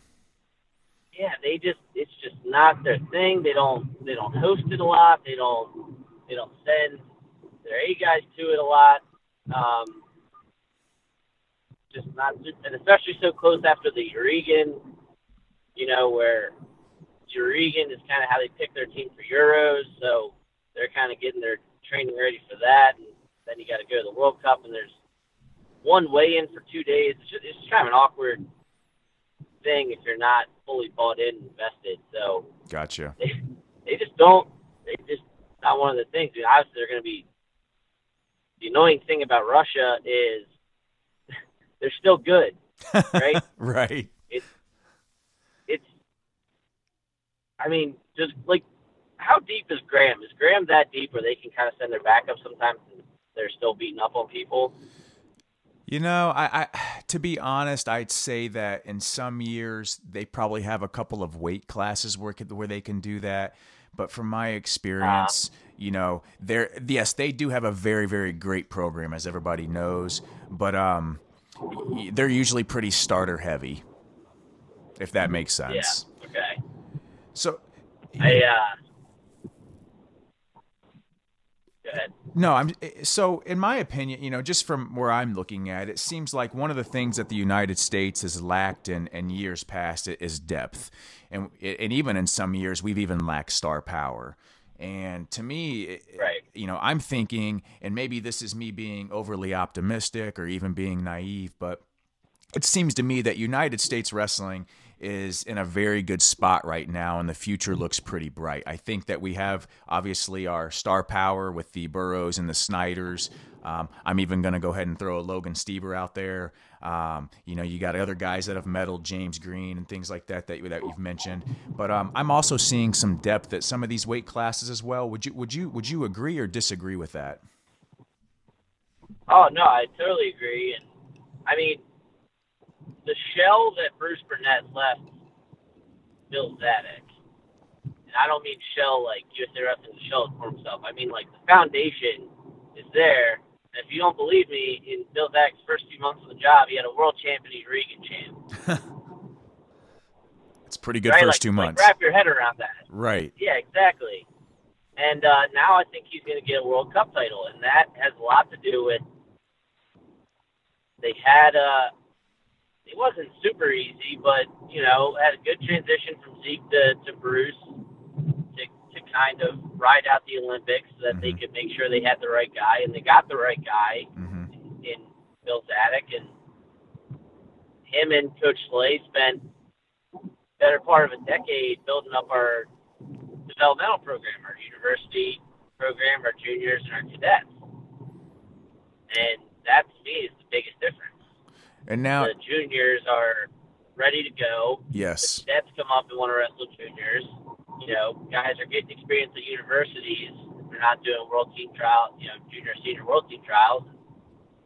Yeah, they just it's just not their thing. They don't they don't host it a lot. They don't they don't send their A guys to it a lot. Um, just not, and especially so close after the Yarygin, you know, where Yarygin is kind of how they pick their team for Euros. So they're kind of getting their training ready for that, and then you got to go to the World Cup, and there's one weigh in for two days. It's just, it's just kind of an awkward thing if you're not fully bought in and invested. So Gotcha. *laughs* they they just don't. They just not one of the things. I mean, obviously, they're going to be. The annoying thing about Russia is *laughs* they're still good. Right. *laughs* right. It's. It's. I mean, just like how deep is Graham? Is Graham that deep where they can kind of send their backup sometimes and they're still beating up on people? You know, I, I *sighs* to be honest, I'd say that in some years they probably have a couple of weight classes where where they can do that. But from my experience, you know, they're yes, they do have a very very great program, as everybody knows. But um, they're usually pretty starter heavy, if that makes sense. Yeah. Okay. So I. uh Go ahead. No, I'm eh, so in my opinion, you know, just from where I'm looking at, it seems like one of the things that the United States has lacked in, in years past is depth, and eh, and even in some years we've even lacked star power. And to me, eh, Right. you know, I'm thinking, and maybe this is me being overly optimistic or even being naive, but it seems to me that United States wrestling is in a very good spot right now, and the future looks pretty bright. I think that we have obviously our star power with the Burroughs and the Snyders. Um, I'm even going to go ahead and throw a Logan Stieber out there. Um, you know, you got other guys that have medaled, James Green and things like that that, that you've mentioned. But um, I'm also seeing some depth at some of these weight classes as well. Would you would you would you agree or disagree with that? Oh no, I totally agree. And I mean, the shell that Bruce Burnett left Bill Zadick, and I don't mean shell like USA Wrestling shell for himself. I mean like the foundation is there. And if you don't believe me, in Bill Zadick's first few months on the job, he had a world champion, he's Regan champ. *laughs* It's pretty good right? first like, two like, months. wrap your head around that. right. Yeah, exactly. And uh, now I think he's going to get a World Cup title, and that has a lot to do with they had uh it wasn't super easy, but you know had a good transition from Zeke to, to Bruce to to kind of ride out the Olympics so that they Mhm. could make sure they had the right guy, and they got the right guy hmm in Bill Zadick, and him and Coach Slay spent better part of a decade building up our developmental program, our university program, our juniors, and our cadets. And that to me is the biggest difference. And now, the juniors are ready to go. yes. The cadets come up and want to wrestle juniors. You know, guys are getting experience at universities. They're not doing world team trials, you know, junior, senior world team trials.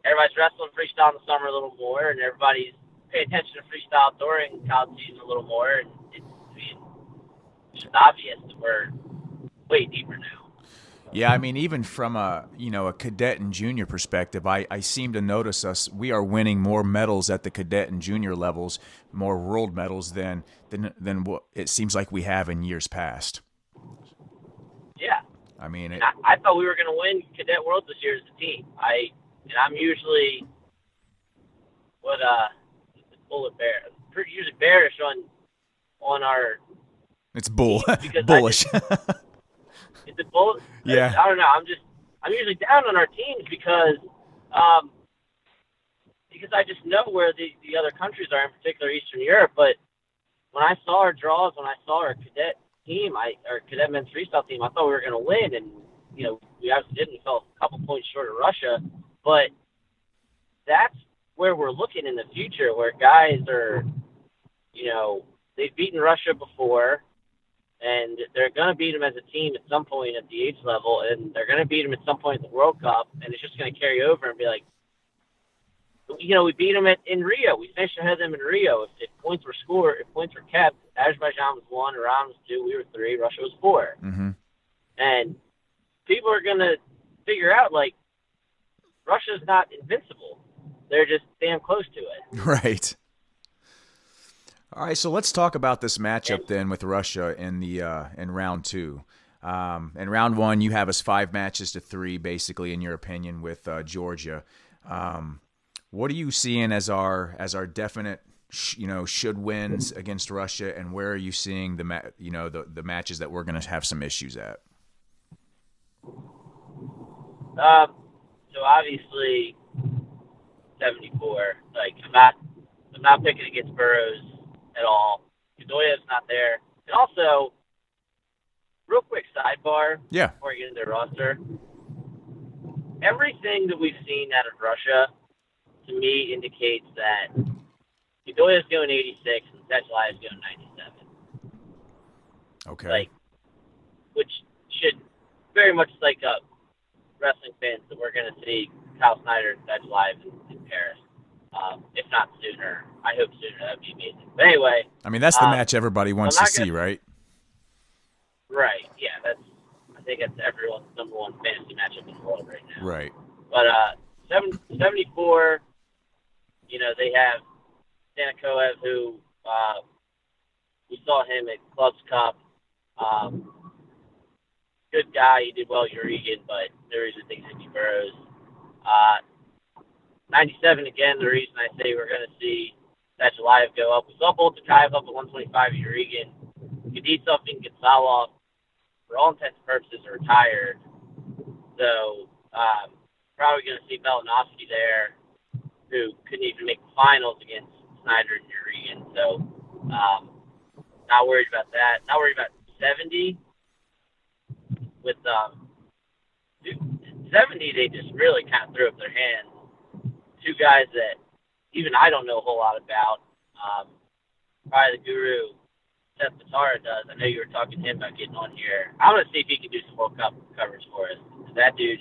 Everybody's wrestling freestyle in the summer a little more, and everybody's paying attention to freestyle during college season a little more. And it's, I mean, it's just obvious that we're way deeper now. Yeah, I mean, even from a you know a cadet and junior perspective, I, I seem to notice us we are winning more medals at the cadet and junior levels, more world medals than than than what it seems like we have in years past. Yeah. I mean, it, I, I thought we were going to win Cadet world this year as a team. I and I'm usually what uh bullet bear pretty usually bearish on on our it's bull *laughs* bullish. Is it bull Yeah. I don't know. I'm just I'm usually down on our teams because um because I just know where the the other countries are, in particular Eastern Europe. But when I saw our draws, when I saw our cadet team, I our cadet men's freestyle team, I thought we were going to win, and you know we obviously didn't. We fell a couple points short of Russia, but that's where we're looking in the future, where guys are, you know, they've beaten Russia before, and they're going to beat them as a team at some point at the age level, and they're going to beat them at some point at the World Cup, and it's just going to carry over and be like, you know, we beat them at, in Rio. We finished ahead of them in Rio. If, if points were scored, if points were kept, Azerbaijan was one, Iran was two, we were three, Russia was 4 hmm and people are going to figure out like Russia's not invincible. They're just damn close to it. *laughs* Right. All right, so let's talk about this matchup then with Russia in the uh, in round two. Um, in round one, you have us five matches to three, basically, in your opinion, with uh, Georgia. Um, what are you seeing as our as our definite, sh- you know, should wins against Russia, and where are you seeing the ma- you know the the matches that we're going to have some issues at? Um, so obviously, seventy-four. Like I'm not, I'm not picking against Burroughs at all. Geduev's not there, and also, real quick sidebar Yeah. before I get into the roster. Everything that we've seen out of Russia, to me, indicates that Geduev's going 86 and Techlive's going 97. Okay. like which should very much like up wrestling fans that we're going to see Kyle Snyder and live in, in Paris. Um, if not sooner, I hope sooner. That'd be amazing. But anyway, I mean, that's the um, match everybody wants to gonna- see, right? right? Yeah, that's. I think that's everyone's number one fantasy matchup in the world right now. Right. But uh, seven, 74, you know, they have Stanakoev, who uh, we saw him at Clubs Cup. Um, good guy. He did well at Yarygin, but there is a thing Cindy Burroughs. Uh, 97 again. The reason I say we're going to see Sadulaev go up. We saw Boltakayev up at 125 at Yarygin. Gadisov and Gatsalov, for all intents and purposes, are retired. So um, probably going to see Belinovsky there, who couldn't even make the finals against Snyder and Yarygin. So um, not worried about that. Not worried about 70 with um, 70. They just really kind of threw up their hands. Two guys that even I don't know a whole lot about. Um, probably the guru Seth Petarra does. I know you were talking to him about getting on here. I want to see if he can do some World Cup coverage for us. That dude,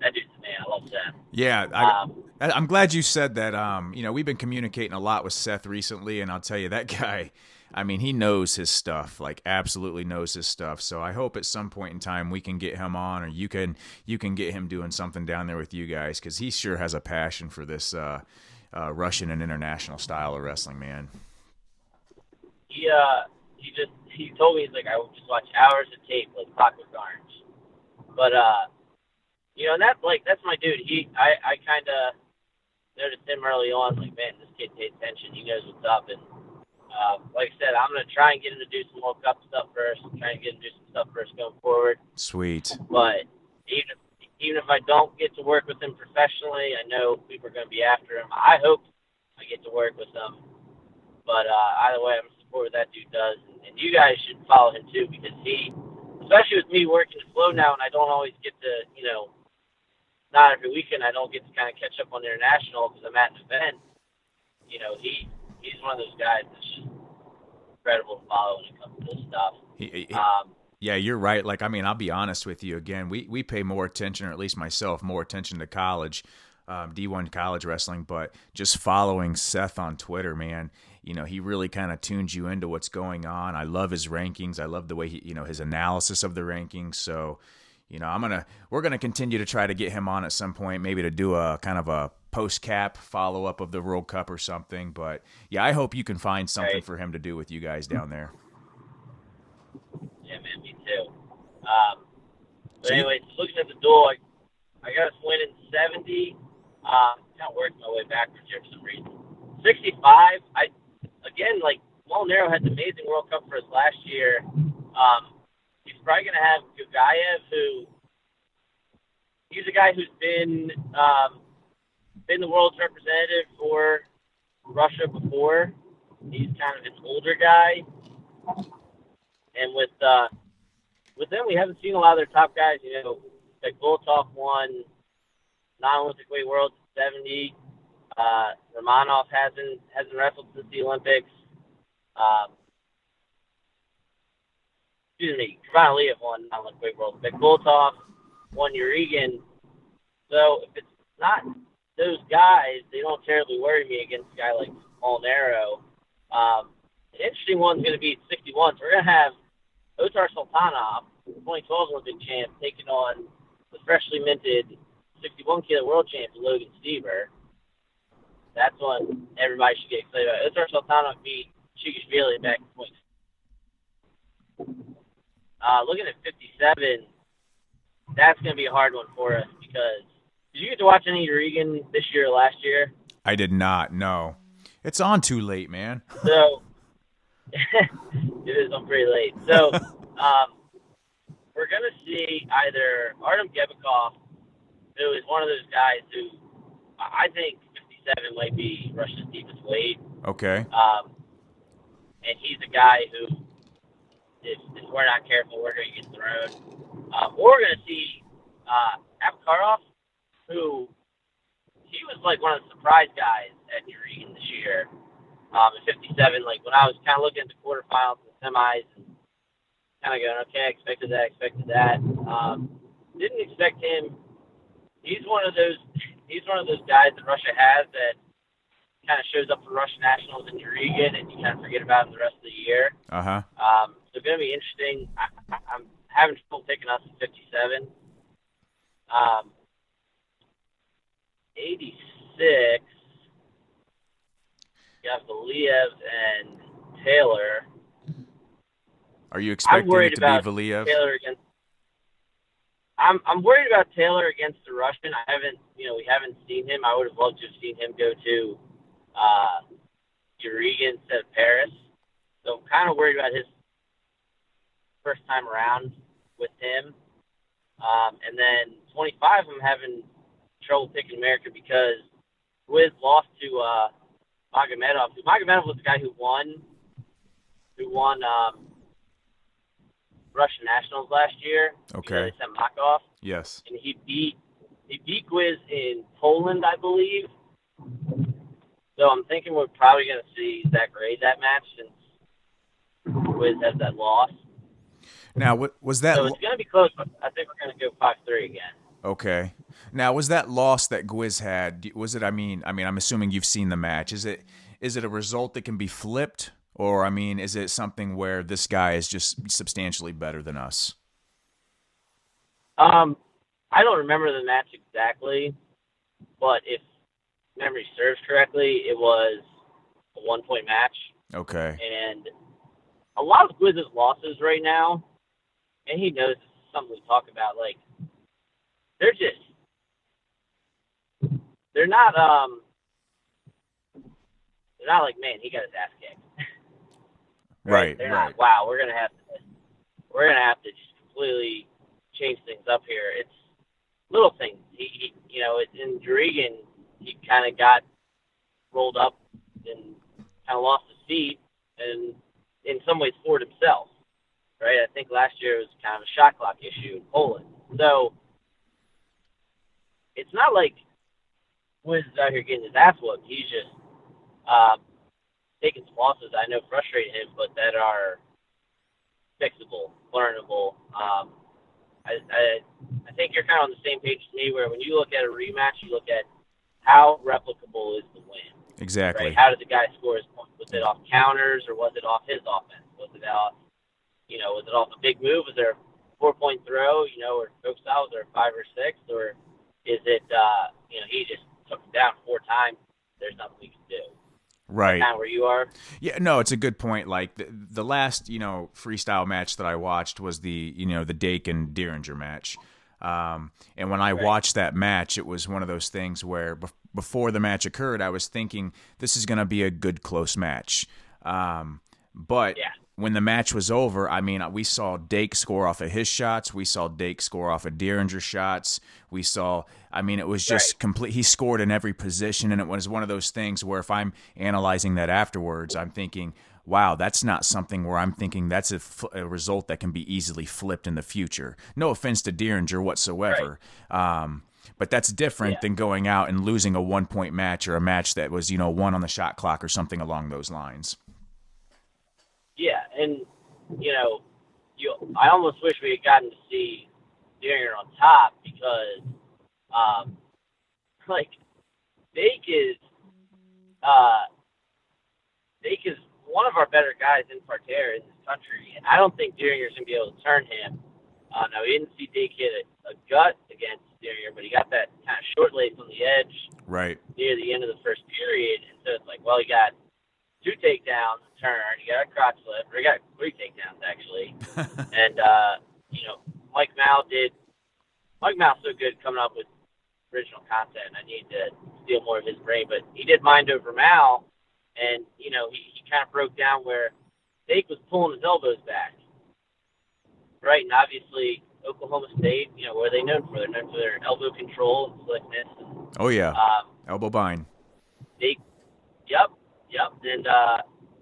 that dude's the man. I love Seth. Yeah, I, Um, I- I'm glad you said that. Um, you know, we've been communicating a lot with Seth recently, and I'll tell you that *laughs* guy. I mean, he knows his stuff, like absolutely knows his stuff. So I hope at some point in time we can get him on, or you can you can get him doing something down there with you guys, because he sure has a passion for this uh, uh, Russian and international style of wrestling, man. he uh he just he told me he's like I would just watch hours of tape like Clockwork Orange. But uh you know, and that like that's my dude. He I I kinda noticed him early on, like, man, this kid pays attention, he knows what's up and uh, like I said, I'm gonna try and get him to do some World Cup stuff first, try and get him to do some stuff first going forward. Sweet. But even even if I don't get to work with him professionally, I know people are gonna be after him. I hope I get to work with him. But uh, either way, I'm gonna support what that dude does, and, and you guys should follow him too because he, especially with me working the flow now, and I don't always get to, you know, not every weekend I don't get to kind of catch up on international because I'm at an event. You know, he he's one of those guys that's incredible to follow when it comes to this stuff. He- he- Um, Yeah, you're right. Like, I mean, I'll be honest with you again. We we pay more attention, or at least myself, more attention to college, um, D1 college wrestling. But just following Seth on Twitter, man, you know, he really kind of tunes you into what's going on. I love his rankings. I love the way he, you know, his analysis of the rankings. So, you know, I'm gonna we're gonna continue to try to get him on at some point, maybe to do a kind of a post cap follow up of the World Cup or something. But yeah, I hope you can find something Right. for him to do with you guys down there. yeah, man, me too. Um, But anyway, looking at the duel, I, I got us winning 70. Um, kind of working my way backwards here for some reason. 65. I again like Molinaro had an amazing World Cup for us last year. Um, he's probably going to have Gagayev, who he's a guy who's been um, been the world's representative for Russia before. He's kind of an older guy, and with uh, with them, we haven't seen a lot of their top guys. You know, like Boltov won non-Olympic weight world 70. Uh, Ramonov hasn't hasn't wrestled since the Olympics. Um, excuse me, Krivana won non-Olympic weight worlds. But Boltov won Yarygin. So if it's not those guys, they don't terribly worry me against a guy like Molinaro. Um, the interesting one's going to be 61. So we're going to have Otarsultanov, 2012 Olympic champ, taking on the freshly minted 61 kilo world champ Logan Stieber. That's one everybody should get excited about. Otarsultanov beat Khinchegashvili back in 20. Uh, looking at 57, that's going to be a hard one for us because did you get to watch any Regan this year or last year? I did not. No, it's on too late, man. *laughs* So *laughs* it is on pretty late. So *laughs* um, we're going to see either Artem Gebikov, who is one of those guys who I think 57 might be Russia's deepest weight. Okay. Um, and he's a guy who, if, if we're not careful, we're going to get thrown. Um, or we're going to see uh, Abkarov, who he was like one of the surprise guys at Yarygin this year um, at 57. Like when I was kind of looking at the quarterfinals and the semis, and kind of going, okay, I expected that, I expected that. Um, didn't expect him. He's one of those. He's one of those guys that Russia has that kind of shows up for Russian nationals in Yarygin, and you kind of forget about him the rest of the year. Uh huh. Um, so it's going to be interesting. I, I, I'm having trouble picking us at 57. Um, 86. You have Valiev and Taylor. Are you expecting it to about be Valiev? Taylor against. I'm I'm worried about Taylor against the Russian. I haven't, you know, we haven't seen him. I would have loved to have seen him go to uh, Yarygin instead of Paris. So I'm kind of worried about his first time around with him. Um, and then 25, I'm having trouble picking America because Wiz lost to uh, Magomedov. Magomedov was the guy who won, who won um, Russian nationals last year. Okay. They sent Makhov, Yes. and he beat he beat Gwiz in Poland, I believe. So I'm thinking we're probably going to see Zach Rey that match since Gwiz has that loss. Now, wa- was that So it's going to be close, but I think we're going to go five three again. okay? Now, was that loss that Gwiz had? Was it? I mean, I mean, I'm assuming you've seen the match. Is it? Is it a result that can be flipped, or I mean, is it something where this guy is just substantially better than us? Um, I don't remember the match exactly, but if memory serves correctly, it was a one point match. Okay. And a lot of Gwiz's losses right now, and he knows this is something we talk about, like, they're just, they're not, um, they're not like, man, he got his ass kicked. *laughs* Right. They're right. not, wow, we're gonna have to, we're gonna have to just completely change things up here. It's little things. He, he you know, it's in Yarygin, he kind of got rolled up and kind of lost his feet, and in some ways floored himself. Right? I think last year was kind of a shot clock issue in Poland. So it's not like Wiz is out here getting his ass whooped. He's just um, taking some losses I know frustrate him, but that are fixable, learnable. Um, I, I I think you're kind of on the same page as me, where when you look at a rematch, you look at how replicable is the win. Exactly. Right? How did the guy score his points? Was it off counters or was it off his offense? Was it off, you know, was it off a big move? Was there a four point throw, you know, or coach style? Was there a five or six? Or is it, uh, you know, he just took him down four times? There's nothing we can do. Right. Of where you are. Yeah, no, it's a good point. Like the, the last, you know, freestyle match that I watched was the, you know, the Dake and Dieringer match. Um, and when I Right. watched that match, it was one of those things where bef- before the match occurred, I was thinking this is going to be a good close match. Um, but Yeah. When the match was over, I mean, we saw Dake score off of his shots. We saw Dake score off of Dieringer's shots. We saw, I mean, it was just Right. complete. He scored in every position, and it was one of those things where if I'm analyzing that afterwards, I'm thinking, wow, that's not something where I'm thinking that's a, f- a result that can be easily flipped in the future. No offense to Derringer whatsoever. Um, but that's different Yeah. than going out and losing a one point match or a match that was, you know, one on the shot clock or something along those lines. And you know, you I almost wish we had gotten to see Dieringer on top because, um, *laughs* like Dake is, uh, Dake is one of our better guys in Parterre in this country, and I don't think Dieringer's gonna be able to turn him. Uh, now we didn't see Dake hit a, a gut against Dieringer, but he got that kind of short lace on the edge Right. near the end of the first period, and so it's like, well, he got two takedowns, turn, you got a crotch flip, or you got three takedowns actually, *laughs* and uh, you know, Mike Mal did. Mike Mal's so good coming up with original content. I need to steal more of his brain, but he did mind over Mal, and you know, he, he kind of broke down where Dake was pulling his elbows back, right? And obviously, Oklahoma State, you know, what are they known for? They're known for their elbow control and slickness. And, oh, yeah. um, Elbow bind. Dake, yep, yep. And uh,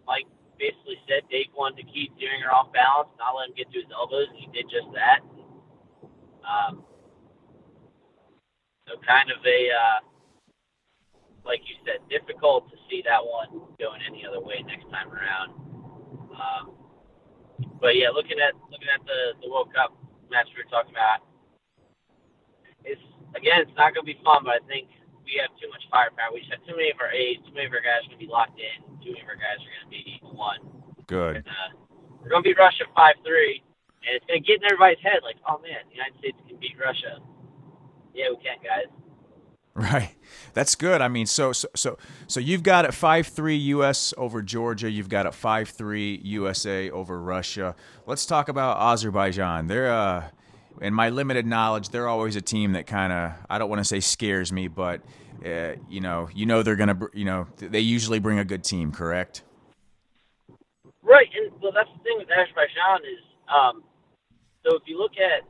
Mike basically said Dake wanted to keep Dieringer off balance, not let him get to his elbows, and he did just that. Um, so kind of a, uh, like you said, difficult to see that one going any other way next time around. Um, but yeah, looking at looking at the the World Cup match we were talking about, it's again, it's not going to be fun, but I think we have too much firepower. We just have too many of our A's, too many of our guys are going to be locked in, too many of our guys are going to be one. Good. And, uh, we're going to beat Russia 5 3, and it's going to get in everybody's head like, oh man, the United States can beat Russia. Yeah, we can, guys. Right. That's good. I mean, so so so so you've got it 5-3 US over Georgia, you've got it 5-3 USA over Russia. Let's talk about Azerbaijan. They're uh in my limited knowledge, they're always a team that kind of I don't want to say scares me, but uh, you know, you know they're to you know, they usually bring a good team, correct? Right, and well, that's the thing with Azerbaijan is, um, so if you look at,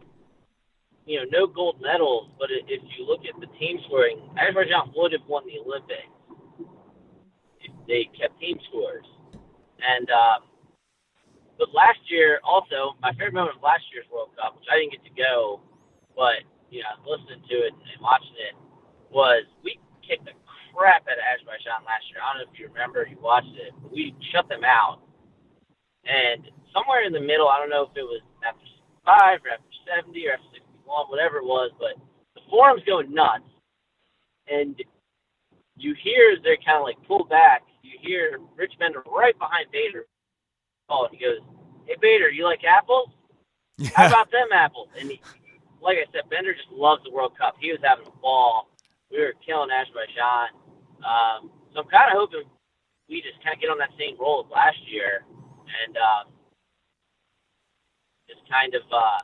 you know, no gold medals, but if you look at the team scoring, Azerbaijan would have won the Olympics if they kept team scores. And um, but last year, also, my favorite moment of last year's World Cup, which I didn't get to go, but you know, listening to it and watching it, was we kicked the crap out of Azerbaijan last year. I don't know if you remember, you watched it, but we shut them out. And somewhere in the middle, I don't know if it was after five or after seventy or after sixty-one, whatever it was, but the forum's going nuts, and you hear they're kind of like pulled back. You hear Rich Bender right behind Bader. Oh, and he goes, "Hey Bader, you like apples? How about them apples?" And he, like I said, Bender just loves the World Cup. He was having a ball. We were killing Azerbaijan. Um, so I'm kind of hoping we just kind of get on that same roll as last year and um, just kind of. Uh,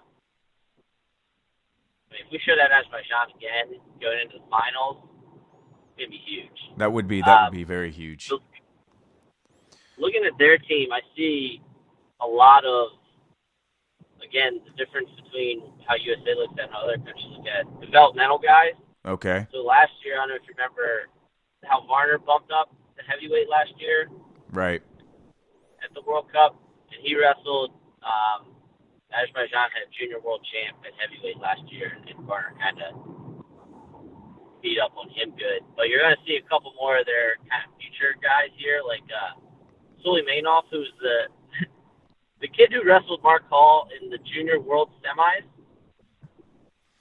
I mean, if we show that Azerbaijan again going into the finals, it'd be huge. That would be that Um, would be very huge. Looking at their team, I see a lot of, again, the difference between how USA looks at and how other countries look at developmental guys. Okay. So last year, I don't know if you remember how Varner bumped up the heavyweight last year Right. at the World Cup, and he wrestled. Um, Azerbaijan had junior world champ at heavyweight last year, and Varner kind of beat up on him good. But you're going to see a couple more of their kind of future guys here, like uh, Suleimanov, who's the *laughs* the kid who wrestled Mark Hall in the junior world semis.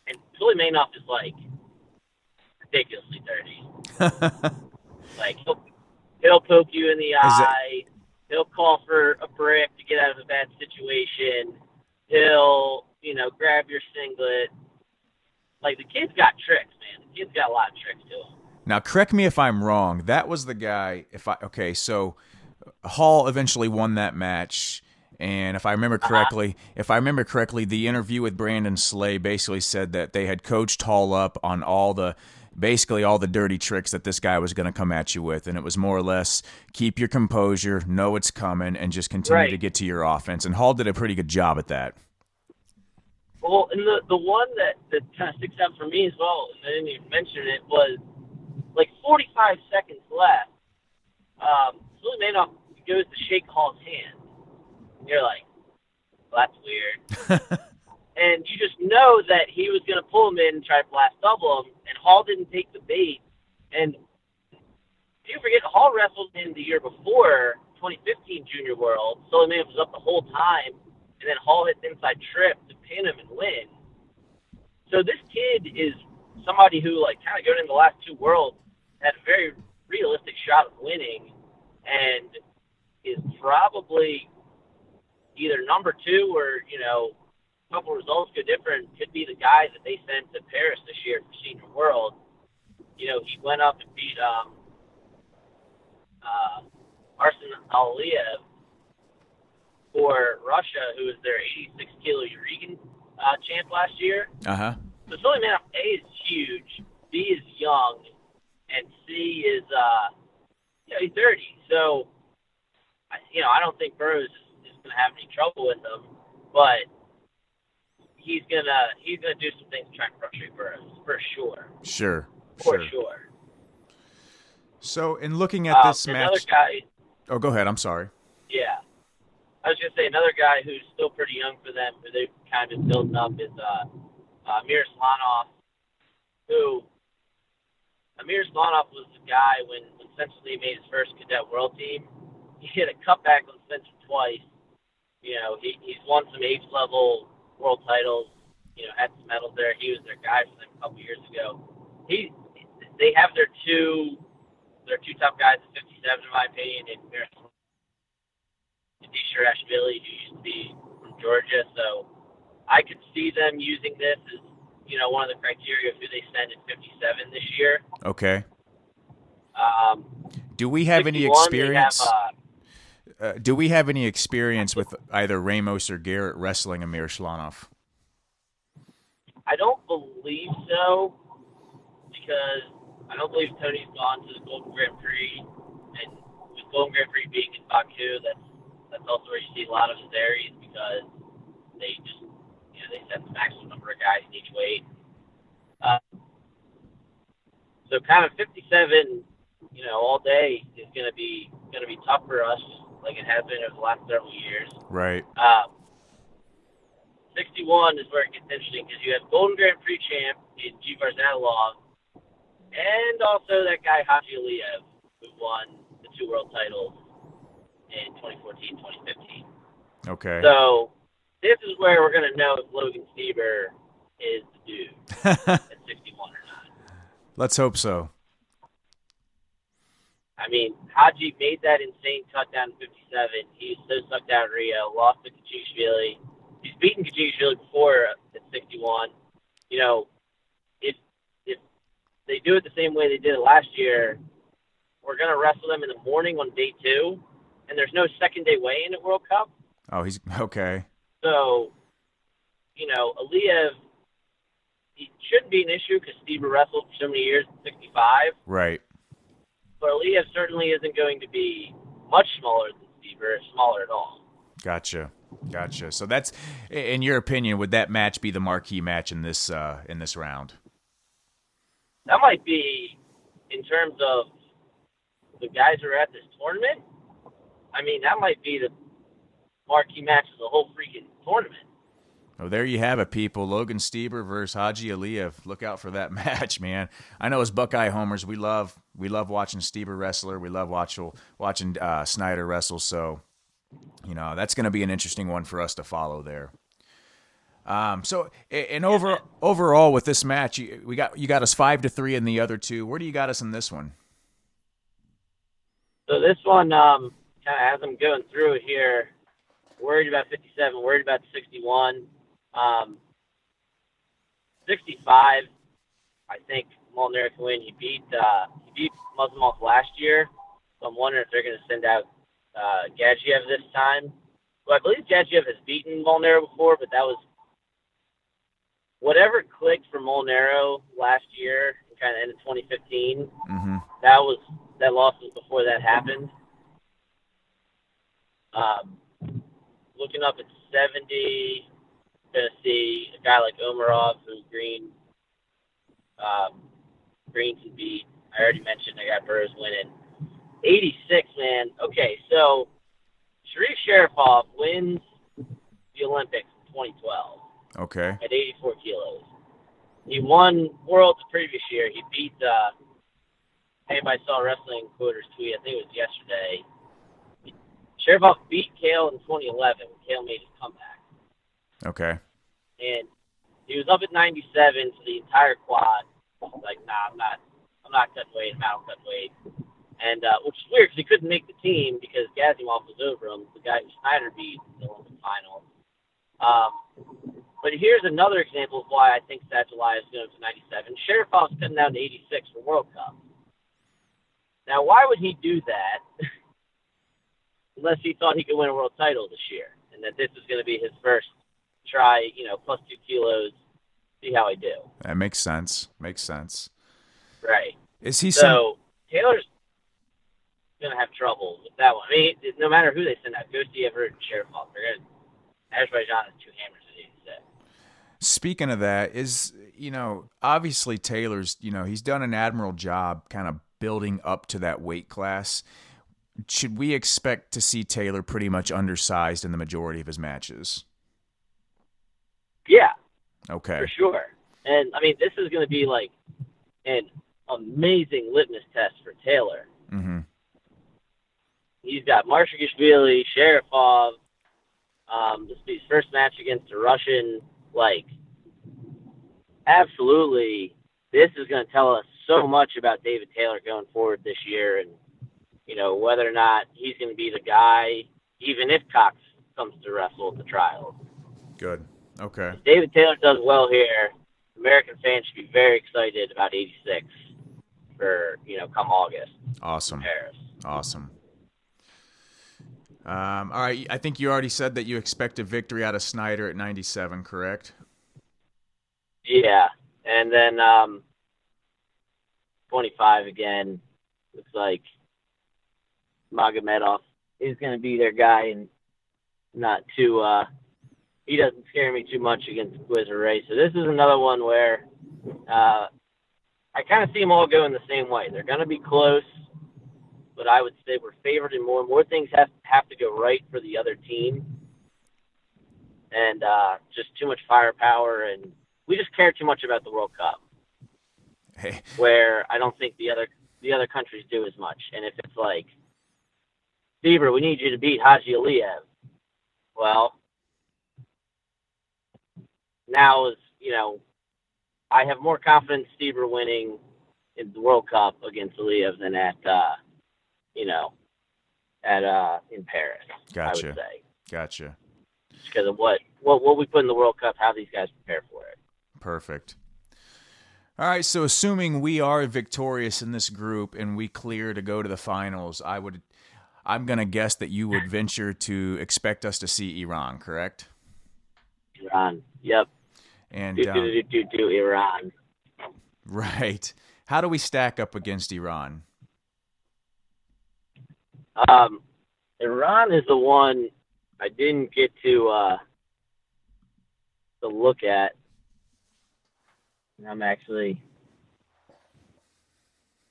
And Suleimanov is like ridiculously dirty. *laughs* Like he'll he'll poke you in the it- eye. He'll call for a brick to get out of a bad situation. He'll you know grab your singlet. Like the kid's got tricks, man. The kid's got a lot of tricks to him. Now, correct me if I'm wrong. That was the guy. If I okay, so Hall eventually won that match, And if I remember correctly, if I remember correctly, the interview with Brandon Slay basically said that they had coached Hall up on all the basically all the dirty tricks that this guy was going to come at you with and it was more or less keep your composure, know it's coming and just continue Right. to get to your offense. And Hall did a pretty good job at that. Well, and the the one that that kind of sticks out for me as well, and I didn't even mention it, was like 45 seconds left. Um, Billy Manoff goes to shake Hall's hand, and you're like, well, "That's weird." *laughs* and you just know that he was going to pull him in and try to blast double him, and Hall didn't take the bait. And do you forget, Hall wrestled in the year before 2015 Junior World. Manoff was up the whole time, and then Hall hits inside trip to pin him and win. So this kid is somebody who, like, kind of going in the last two worlds, had a very realistic shot of winning, and is probably either number two or you know a couple results go different. Could be the guy that they sent to Paris this year for Senior World. You know, he went up and beat um, uh, Arsen Aliyev for Russia, who was their 86 kilo Yarygin uh, champ last year. Uh huh. So Sully Manoff, A is huge, B is young, and C is uh, you know, he's 30. So, you know, I don't think Burroughs is, is going to have any trouble with him, but he's gonna he's gonna do some things to try and frustrate Burroughs for sure, Sure. for sure. sure. So, in looking at Um, this another match, guy, oh, go ahead. I'm sorry. yeah. I was gonna say another guy who's still pretty young for them, who they've kind of built up, is uh, uh, Amir Slanov, who Amir Slanov was the guy when, when Spencer Lee made his first cadet world team. He hit a cutback on Spencer twice. You know, he, he's won some age level world titles. You know, had some medals there. He was their guy for them a couple years ago. He, they have their two, their two top guys at 57, in my opinion, and Amir and who used to be from Georgia. So I could see them using this as, you know, one of the criteria of who they send at 57 this year. Okay. Um, Do we have any 61, they experience? Have, uh, uh, do we have any experience with either Ramos or Garrett wrestling Amir Shlanov? I don't believe so because I don't believe Tony's gone to the Golden Grand Prix, and with Golden Grand Prix being in Baku, that's that's also where you see a lot of his Aries because they just you know they set the maximum number of guys in each weight. Uh, so kind of 57, you know, all day is going to be going to be tough for us, like it has been over the last several years. Right. Um, 61 is where it gets interesting because you have Golden Grand Prix champ in Givar Zadalov, and also that guy Haji Aliyev, who won the two world titles in 2014, 2015. Okay. So this is where we're going to know if Logan Stieber is the dude *laughs* at 61 or not. Let's hope so. I mean, Haji made that insane cut down to 57. He's so sucked out Rio, lost to Khinchegashvili. He's beaten Khinchegashvili before at 61. You know, if if they do it the same way they did it last year, we're gonna wrestle them in the morning on day two, and there's no second day weigh in at World Cup. Oh, he's *laughs* okay. So, you know, Aliyev, he shouldn't be an issue because Steve wrestled for so many years at 65. Right. But certainly isn't going to be much smaller than Steve, or smaller at all. Gotcha. Gotcha. So that's, in your opinion, would that match be the marquee match in this uh, in this round? That might be, in terms of the guys who are at this tournament, I mean, that might be the marquee match of the whole freaking tournament. Oh, there you have it, people. Logan Stieber versus Haji Aliyev. Look out for that *laughs* match, man. I know as Buckeye homers, we love we love watching Stieber wrestler. We love watch, watching uh, Snyder wrestle. So, you know, that's going to be an interesting one for us to follow there. Um, so, and over overall with this match, you, we got you got us five to three in the other two. Where do you got us in this one? So this one, um, kind of as I'm going through here, worried about 57, worried about 61. Um, 65, I think Molinaro can win. He beat uh, he beat Muslimov last year, so I'm wondering if they're going to send out uh, this time. Well, I believe Jadziev has beaten Molinaro before, but that was whatever clicked for Molinaro last year, and kind of end of 2015. Mm-hmm. That was that loss was before that happened. Um, looking up at 70, gonna see a guy like Omarov who's Green um, Green can beat. I already mentioned I got Burrs winning. 86, man. Okay, so Sharif Sharifov wins the Olympics in 2012 Okay. at 84 kilos. He won Worlds the previous year. He beat, uh, anybody saw Wrestling Quarters tweet, I think it was yesterday. Sharifov beat Cael in 2011 when Cael made his comeback. Okay. And he was up at 97 for the entire quad. Like, nah, I'm not, I'm not cutting weight. I'm not cutting weight. And uh, which is weird because he couldn't make the team because Goziumov was over him, the guy who Snyder beat in the Olympic final. Um, but here's another example of why I think Sadulaev is going to 97. Sharifov's cutting down to 86 for World Cup. Now, why would he do that *laughs* unless he thought he could win a world title this year and that this is going to be his first try, you know, plus two kilos, see how I do. That makes sense. Makes sense. Right. Is he some? So Taylor's going to have trouble with that one. I mean, no matter who they send out, Ghosty, Everett, and Sharifov, they're going to, Azerbaijan has two hammers at 86. Speaking of that, is you know obviously Taylor's you know he's done an admirable job kind of building up to that weight class. Should we expect to see Taylor pretty much undersized in the majority of his matches? Okay. for sure. And I mean, this is going to be like an amazing litmus test for Taylor. Mm-hmm. He's got Marsagishvili, Sharifov. Um, this will be his first match against a Russian. Like, absolutely, this is going to tell us so much about David Taylor going forward this year, and you know whether or not he's going to be the guy, even if Cox comes to wrestle at the trials. Good. Okay. If David Taylor does well here, American fans should be very excited about 86 for you know come August Awesome. Paris. Awesome. Um, all right. I think you already said that you expect a victory out of Snyder at 97, correct? Yeah, and then um, 25 again. Looks like Magomedov is going to be their guy, and not too. Uh, he doesn't scare me too much against Wizard Rey. So this is another one where uh, I kind of see them all going the same way. They're going to be close, but I would say we're favored in more. More things have have to go right for the other team, and uh, just too much firepower, and we just care too much about the World Cup Hey, where I don't think the other the other countries do as much. And if it's like, Bieber, we need you to beat Haji Aliyev. Well, now is you know, I have more confidence Bieber winning in the World Cup against Aliyev than at uh, you know, at uh in Paris. I Gotcha. would say gotcha. because of what what what we put in the World Cup, how these guys prepare for it. Perfect. All right, so assuming we are victorious in this group and we clear to go to the finals, I would I'm going to guess that you would venture to expect us to see Iran, correct? Iran. Yep. And Do do um, do do do Iran. right. How do we stack up against Iran? Um, Iran is the one I didn't get to uh, to look at. And I'm actually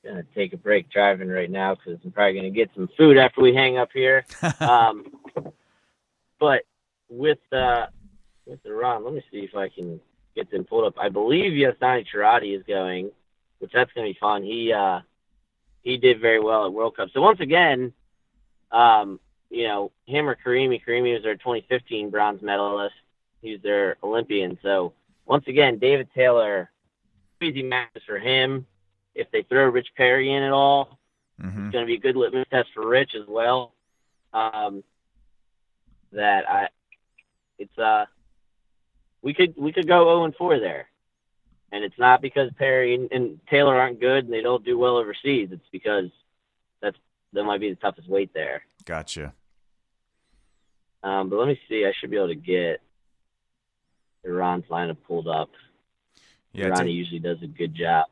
gonna take a break driving right now because I'm probably gonna get some food after we hang up here. *laughs* um, but with uh, with Ron, let me see if I can get them pulled up. I believe Yazdani Charati is going, which that's gonna be fun. He uh, he did very well at World Cup. So once again, um, you know, him or Karimi. Karimi was their 2015 bronze medalist. He was their Olympian. So once again, David Taylor, easy matches for him. If they throw Rich Perry in at all, hmm it's going to be a good litmus test for Rich as well. Um, that I, it's uh, we could we could go 0 and 4 there, and it's not because Perry and, and Taylor aren't good and they don't do well overseas. It's because that's that might be the toughest weight there. Gotcha. Um, but let me see. I should be able to get Iran's lineup pulled up. Yeah, Iran take, usually does a good job.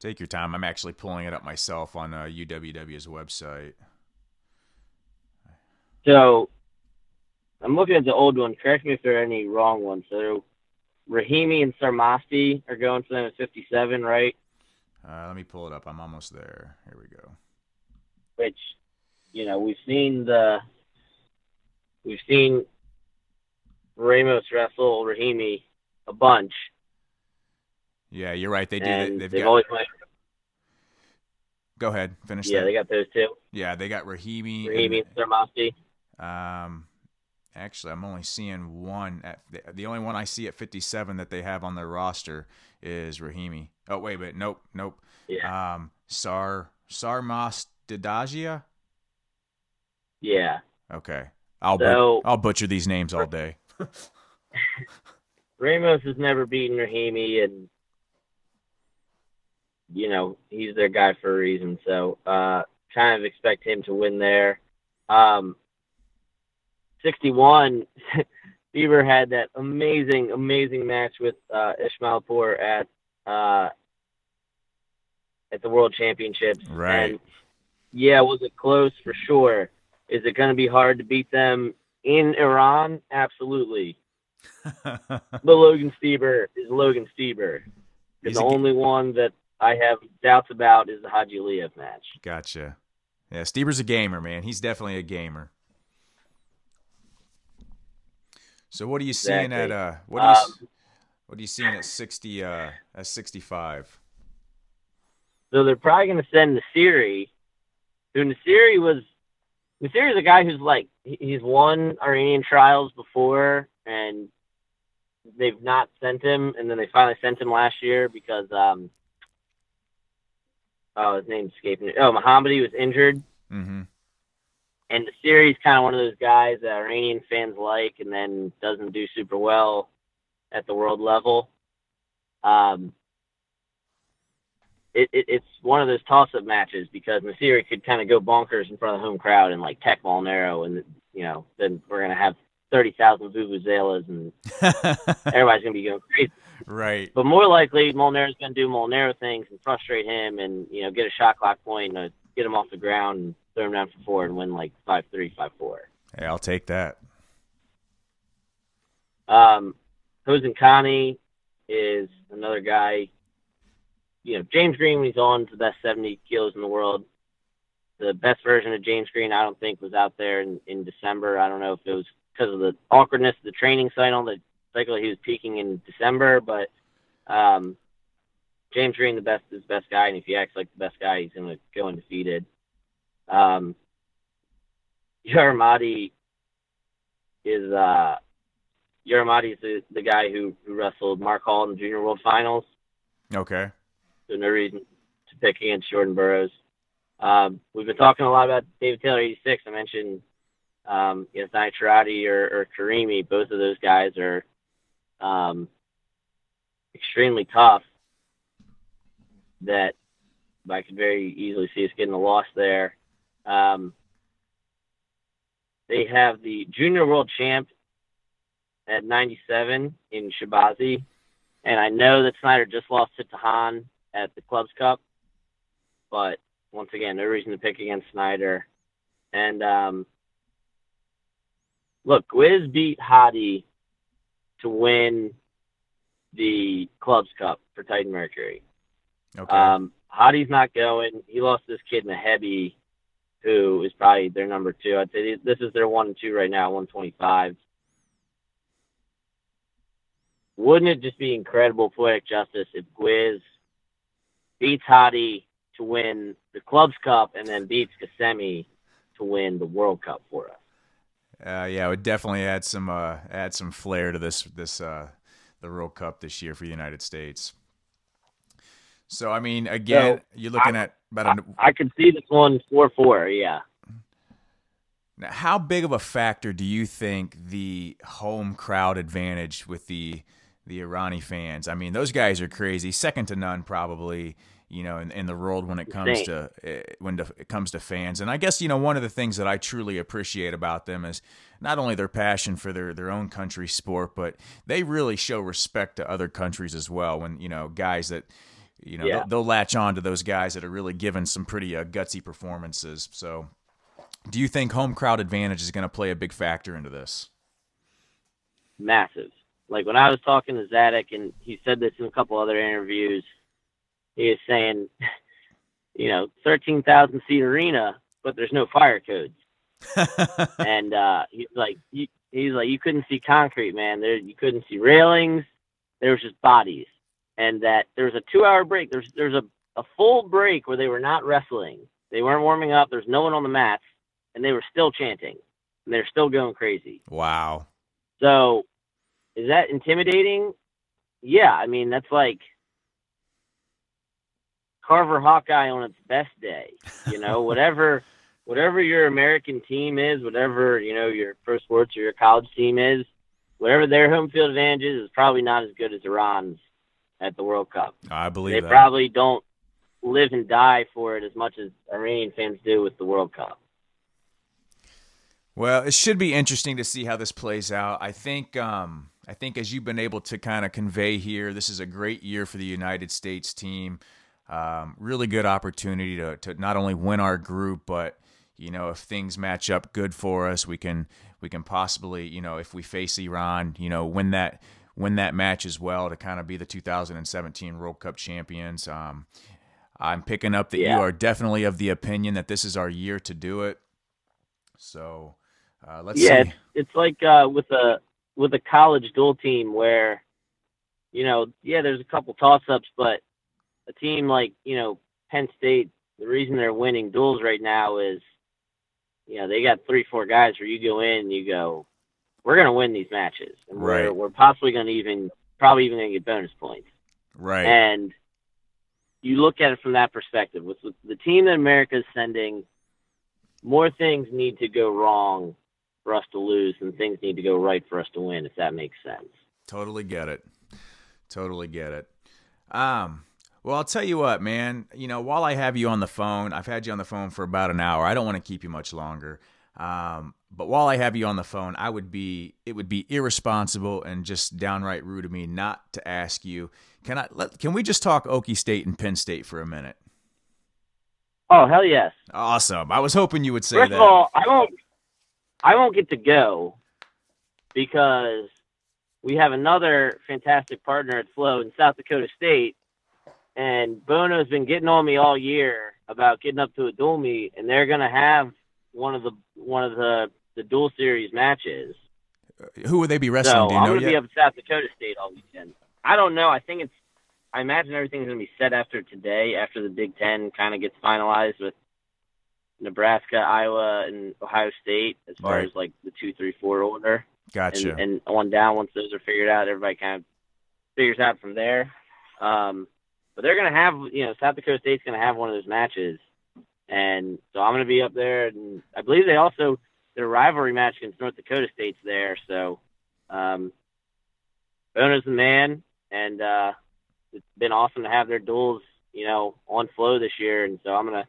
take your time. I'm actually pulling it up myself on uh, UWW's website. So I'm looking at the old one. Correct me if there are any wrong ones. So Rahimi and Sarmasti are going for them at 57, right? Uh, let me pull it up. I'm almost there. Here we go. Which, you know, we've seen the we've seen Ramos wrestle Rahimi a bunch, Yeah, you're right. They do. They, and they've they've got. always went, Go ahead. Finish yeah, that. they got those two, yeah, they got Rahimi. Rahimi and Sarmasti. Um, actually, I'm only seeing one. At the, the only one I see at 57 that they have on their roster is Rahimi. Oh wait, wait, nope, nope. Yeah, Um, Sar Sarmas Didagia. yeah. Okay, I'll So- I'll butcher these names all day. *laughs* Ramos has never beaten Rahimi, and you know he's their guy for a reason. So uh, kind of expect him to win there. Um, Sixty-one, *laughs* Stieber had that amazing, amazing match with uh, Ismailpur at uh, at the World Championships. Right. And yeah, was it close for sure? Is it going to be hard to beat them in Iran? Absolutely. *laughs* But Logan Stieber is Logan Stieber. He's the only one that I have doubts about is the Haji Aliyev match. gotcha. Yeah, Stieber's a gamer, man. He's definitely a gamer. So what are you seeing at uh what are you Um, what are you seeing at 60 uh at 65? So they're probably going to send Nasiri, who Nasiri was. Nasiri is a guy who's like he's won Iranian trials before, and they've not sent him, and then they finally sent him last year because um. Oh, his name's escaping me. Oh, Mohammadi was injured, Mhm. And the series kind of one of those guys that Iranian fans like, and then doesn't do super well at the world level. Um, it, it it's one of those toss-up matches because Nasiri could kind of go bonkers in front of the home crowd and like tech Molinaro, and you know then we're gonna have thirty thousand vuvuzelas and *laughs* everybody's gonna be going crazy. right. But more likely, Molinaro's gonna do Molinaro things and frustrate him, and you know get a shot clock point, and uh, get him off the ground, and throw him down for four, and win like five three, five four. Hey, I'll take that. Um, Hosseinkhani is another guy. You know, James Green when he's on is the best 70 kilos in the world. The best version of James Green, I don't think, was out there in, in December. I don't know if it was because of the awkwardness of the training cycle. The cycle he was peaking in December, but um, James Green, the best is the best guy, and if he acts like the best guy, he's going to go undefeated. Um, Yaramati is uh, Yaramati is the, the guy who, who wrestled Mark Hall in the Junior World Finals. Okay. So no reason to pick against Jordan Burroughs. Um, we've been talking a lot about David Taylor 86. I mentioned um, you know, Yazdani Charati or, or Karimi. Both of those guys are um, extremely tough. That I could very easily see us getting a loss there. Um, they have the Junior World Champ at 97 in Shabazi. And I know that Snyder just lost to Tahan at the Clubs Cup. But once again, no reason to pick against Snyder. And um, look, Gwiz beat Hadi to win the Clubs Cup for Titan Mercury. Okay. Um, Hadi's not going. He lost this kid in a heavy, who is probably their number two. I'd say this is their one and two right now, 125. Wouldn't it just be incredible poetic justice if Gwiz beats Hadi to win the Clubs Cup and then beats Ghasemi to win the World Cup for us? Uh, yeah, it would definitely add some uh, add some flair to this this uh, the World Cup this year for the United States. So I mean, again, So, you're looking at about a, I could see this one four four. Yeah. Now, how big of a factor do you think the home crowd advantage with the the Irani fans? I mean, those guys are crazy, second to none, probably. you know, in, in the world when it comes to uh, when it comes to fans. And I guess you know one of the things that I truly appreciate about them is not only their passion for their their own country sport, but they really show respect to other countries as well. When you know guys that you know Yeah. they'll, they'll latch on to those guys that are really giving some pretty uh, gutsy performances. So, do you think home crowd advantage is going to play a big factor into this? massive. Like when I was talking to Zadick, and he said this in a couple other interviews, he was saying, *laughs* you know, thirteen thousand seat arena, but there's no fire codes, *laughs* and uh, he's like, you, he's like, you couldn't see concrete, man. There, you couldn't see railings. There was just bodies, and that there was a two-hour break. There's there's a a full break where they were not wrestling. They weren't warming up. There's no one on the mats, and they were still chanting, and they're still going crazy. wow. So, is that intimidating? Yeah, I mean that's like Carver Hawkeye on its best day. You know, *laughs* whatever whatever your American team is, whatever you know your pro sports or your college team is, whatever their home field advantage is, is probably not as good as Iran's at the World Cup. I believe They that. probably don't live and die for it as much as Iranian fans do with the World Cup. Well, it should be interesting to see how this plays out. I think um, I think as you've been able to kind of convey here, this is a great year for the United States team. Um, really good opportunity to, to not only win our group, but you know if things match up good for us, we can we can possibly you know if we face Iran, you know win that win that match as well to kind of be the 2017 World Cup champions. Um, I'm picking up that Yeah. you are definitely of the opinion that this is our year to do it. So uh, let's yeah, see. it's, it's like uh, with a with a college dual team where, you know, yeah, there's a couple toss ups, but a team like you know Penn State, the reason they're winning duels right now is, you know, they got three four guys where you go in and you go, we're gonna win these matches, and we're Right. we're possibly gonna even probably even gonna get bonus points, Right. and you look at it from that perspective with with the team that America's sending. More things need to go wrong for us to lose than things need to go right for us to win, if that makes sense. Totally get it. Totally get it. Um, well, I'll tell you what, man. You know, while I have you on the phone, I've had you on the phone for about an hour. I don't want to keep you much longer. Um, but while I have you on the phone, I would be it would be irresponsible and just downright rude of me not to ask you. Can I let, can we just talk Okie State and Penn State for a minute? Oh hell yes! Awesome. I was hoping you would say First that. of all, I won't, I won't get to go because we have another fantastic partner at Flow in South Dakota State, and Bono's been getting on me all year about getting up to a dual meet, and they're gonna have one of the one of the the dual series matches. Who would they be wrestling? So Do you I'm gonna yet? be up at South Dakota State all weekend. I don't know. I think it's. I imagine everything's gonna be set after today, after the Big Ten kind of gets finalized with Nebraska, Iowa, and Ohio State as far Right. as like the two, three, four order, Gotcha. and, and on down. Once those are figured out, everybody kind of figures out from there. Um, but they're gonna have, you know, South Dakota State's gonna have one of those matches, and so I'm gonna be up there, and I believe they also their rivalry match against North Dakota State's there. So, um, Bono's the man, and uh, it's been awesome to have their duels, you know, on flow this year, and so I'm gonna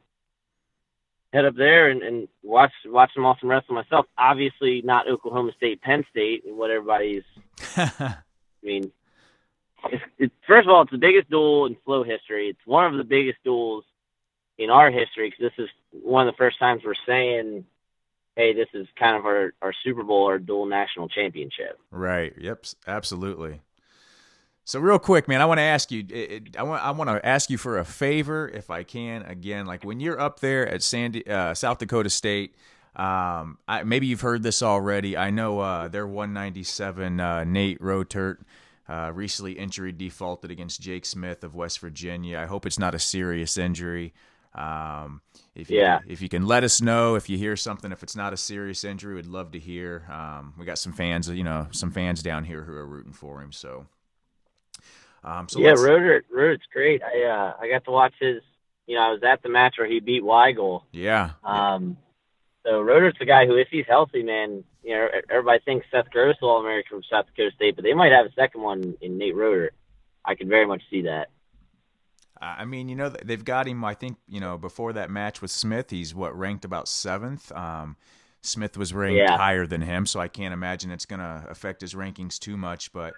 head up there and, and watch watch them awesome wrestle myself. Obviously, not Oklahoma State, Penn State, and what everybody's. *laughs* I mean, it's, it's, first of all, it's the biggest duel in flow history. It's one of the biggest duels in our history because this is one of the first times we're saying, "Hey, this is kind of our our Super Bowl or dual national championship." Right. Yep. Absolutely. So real quick, man, I want to ask you. I want. I want to ask you for a favor, if I can. Again, like when you're up there at Sandy, uh, South Dakota State. Um, I, maybe you've heard this already. I know uh, their 197 uh, Nate Rotert uh, recently injury defaulted against Jake Smith of West Virginia. I hope it's not a serious injury. Um, if you, Yeah. if you can let us know if you hear something, if it's not a serious injury, we'd love to hear. Um, we got some fans, you know, some fans down here who are rooting for him. So, um, so yeah, Roder, Roder's great. I uh, I got to watch his. You know, I was at the match where he beat Weigel. yeah, Um, so Roder's the guy who, if he's healthy, man, you know, everybody thinks Seth Gross will All American from South Dakota State, but they might have a second one in Nate Roder. I could very much see that. I mean, you know, they've got him. I think you know before that match with Smith, he's what ranked about seventh. Um, Smith was ranked Yeah. higher than him, so I can't imagine it's going to affect his rankings too much. But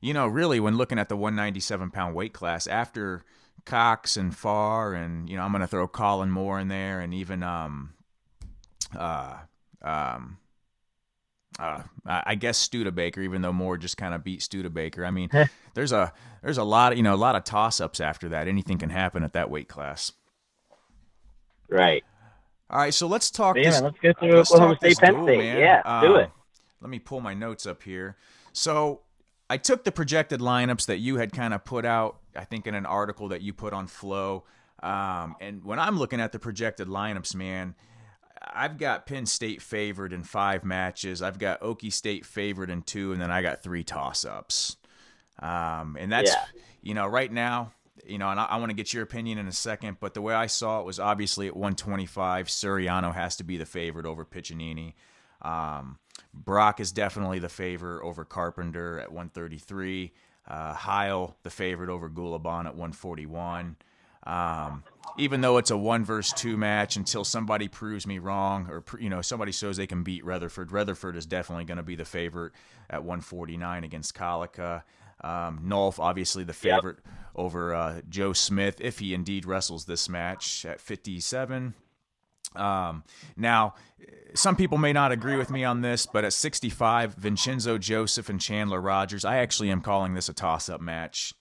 you know, really, when looking at the 197 pound weight class, after Cox and Pharr, and you know, I'm going to throw Kollin Moore in there, and even um, uh, um, uh, I I guess Studebaker, even though Moore just kind of beat Studebaker. I mean, *laughs* there's a there's a lot, of, you know, a lot of toss ups after that. Anything can happen at that weight class. Right. All right, so let's talk. Yeah, this, let's go through let's Oklahoma State, this Penn duel, State. man. Yeah, do Um, it. Let me pull my notes up here. So I took the projected lineups that you had kind of put out, I think, in an article that you put on Flow. Um, and when I'm looking at the projected lineups, man, I've got Penn State favored in five matches. I've got Okie State favored in two, and then I got three toss ups. Um, and that's, Yeah. you know, right now, you know, and I, I want to get your opinion in a second, but the way I saw it was obviously at 125, Suriano has to be the favorite over Piccininni. Um, Brock is definitely the favorite over Carpenter at 133. Uh, Heil, the favorite over Gulibon at 141. Um, even though it's a one versus two match, until somebody proves me wrong or you know somebody shows they can beat Retherford, Retherford is definitely going to be the favorite at 149 against Colica. Um, Nolf, obviously the Yep. favorite over uh, Joe Smith if he indeed wrestles this match at 57. Um, now, some people may not agree with me on this, but at 65, Vincenzo Joseph and Chandler Rogers, I actually am calling this a toss-up match.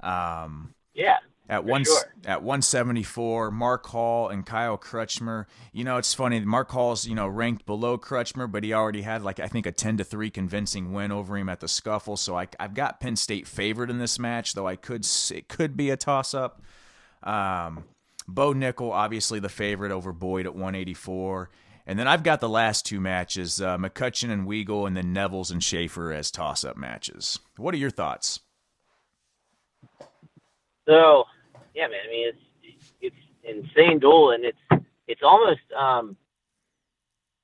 Um, Yeah. At For one sure. at 174, Mark Hall and Kyle Crutchmer. You know, it's funny. Mark Hall's you know ranked below Crutchmer, but he already had like I think a 10 to three convincing win over him at the scuffle. So I, I've got Penn State favored in this match, though I could it could be a toss up. Um, Bo Nickal, obviously the favorite over Boyd at 184. And then I've got the last two matches, uh, McCutcheon and Weigel, and then Nevills and Schaefer as toss-up matches. What are your thoughts? So, yeah, man. I mean, it's it's insane duel, and it's it's almost um,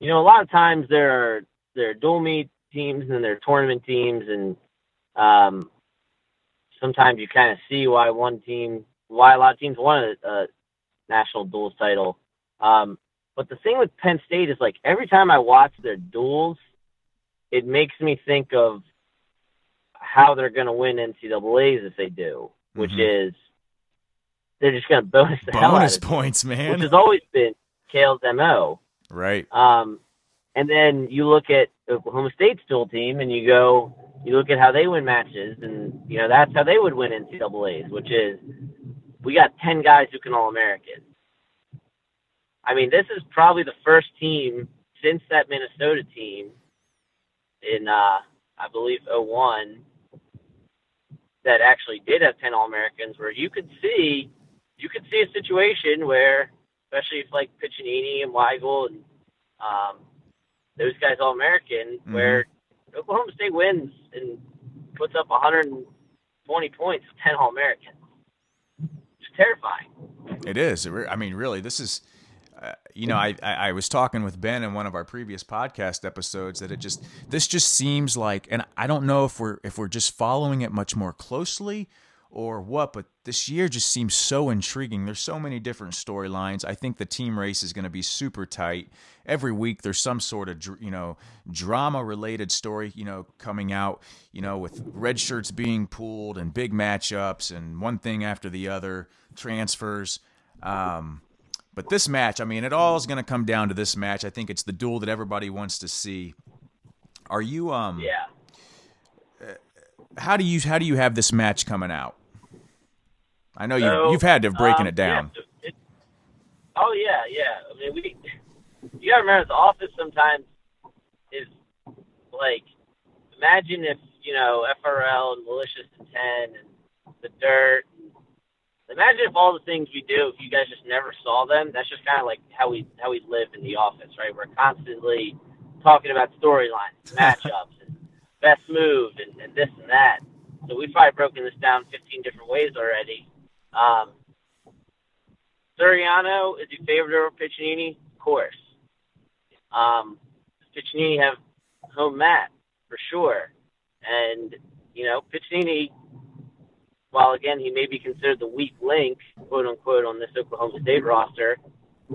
you know, a lot of times there are there are dual meet teams and there are tournament teams, and um, sometimes you kind of see why one team, why a lot of teams want a, a national duels title. Um, but the thing with Penn State is like every time I watch their duels, it makes me think of how they're going to win NCAA's if they do, which Mhm. is they're just going to bonus the hell out Bonus points, man. which has always been Cael's mo. right. Um, and then you look at Oklahoma State's dual team, and you go, you look at how they win matches, and you know that's how they would win NCAA's, which is we got ten guys who can All American. I mean, this is probably the first team since that Minnesota team in, uh, I believe, 01 that actually did have 10 All Americans where you could see, you could see a situation where, especially if like Piccininni and Weigel and um, those guys All American, Mhm. where Oklahoma State wins and puts up 120 points with 10 All Americans. It's terrifying. It is. I mean, really, this is. Uh, you know, I, I I was talking with Ben in one of our previous podcast episodes that it just this just seems like, and I don't know if we're if we're just following it much more closely or what, but this year just seems so intriguing. There's so many different storylines. I think the team race is going to be super tight. Every week there's some sort of you know drama related story you know coming out. You know, with red shirts being pulled and big matchups and one thing after the other, transfers. Um, but this match, I mean, it all is going to come down to this match. I think it's the duel that everybody wants to see. Are you um? Yeah. How do you how do you have this match coming out? I know you So, you've had to have breaking um, it down. yeah, it- oh yeah, yeah. I mean, we. You gotta remember, the office sometimes is like. Imagine if you know FRL and malicious intent and the dirt. Imagine if all the things we do, if you guys just never saw them. That's just kind of like how we how we live in the office, right? We're constantly talking about storylines, *laughs* matchups, and best move, and, and this and that. So we've probably broken this down 15 different ways already. Um, Suriano is your favorite over Piccininni? Of course. Um, Piccininni have home mat? For sure. And, you know, Piccininni, while again he may be considered the weak link, quote unquote, on this Oklahoma State roster,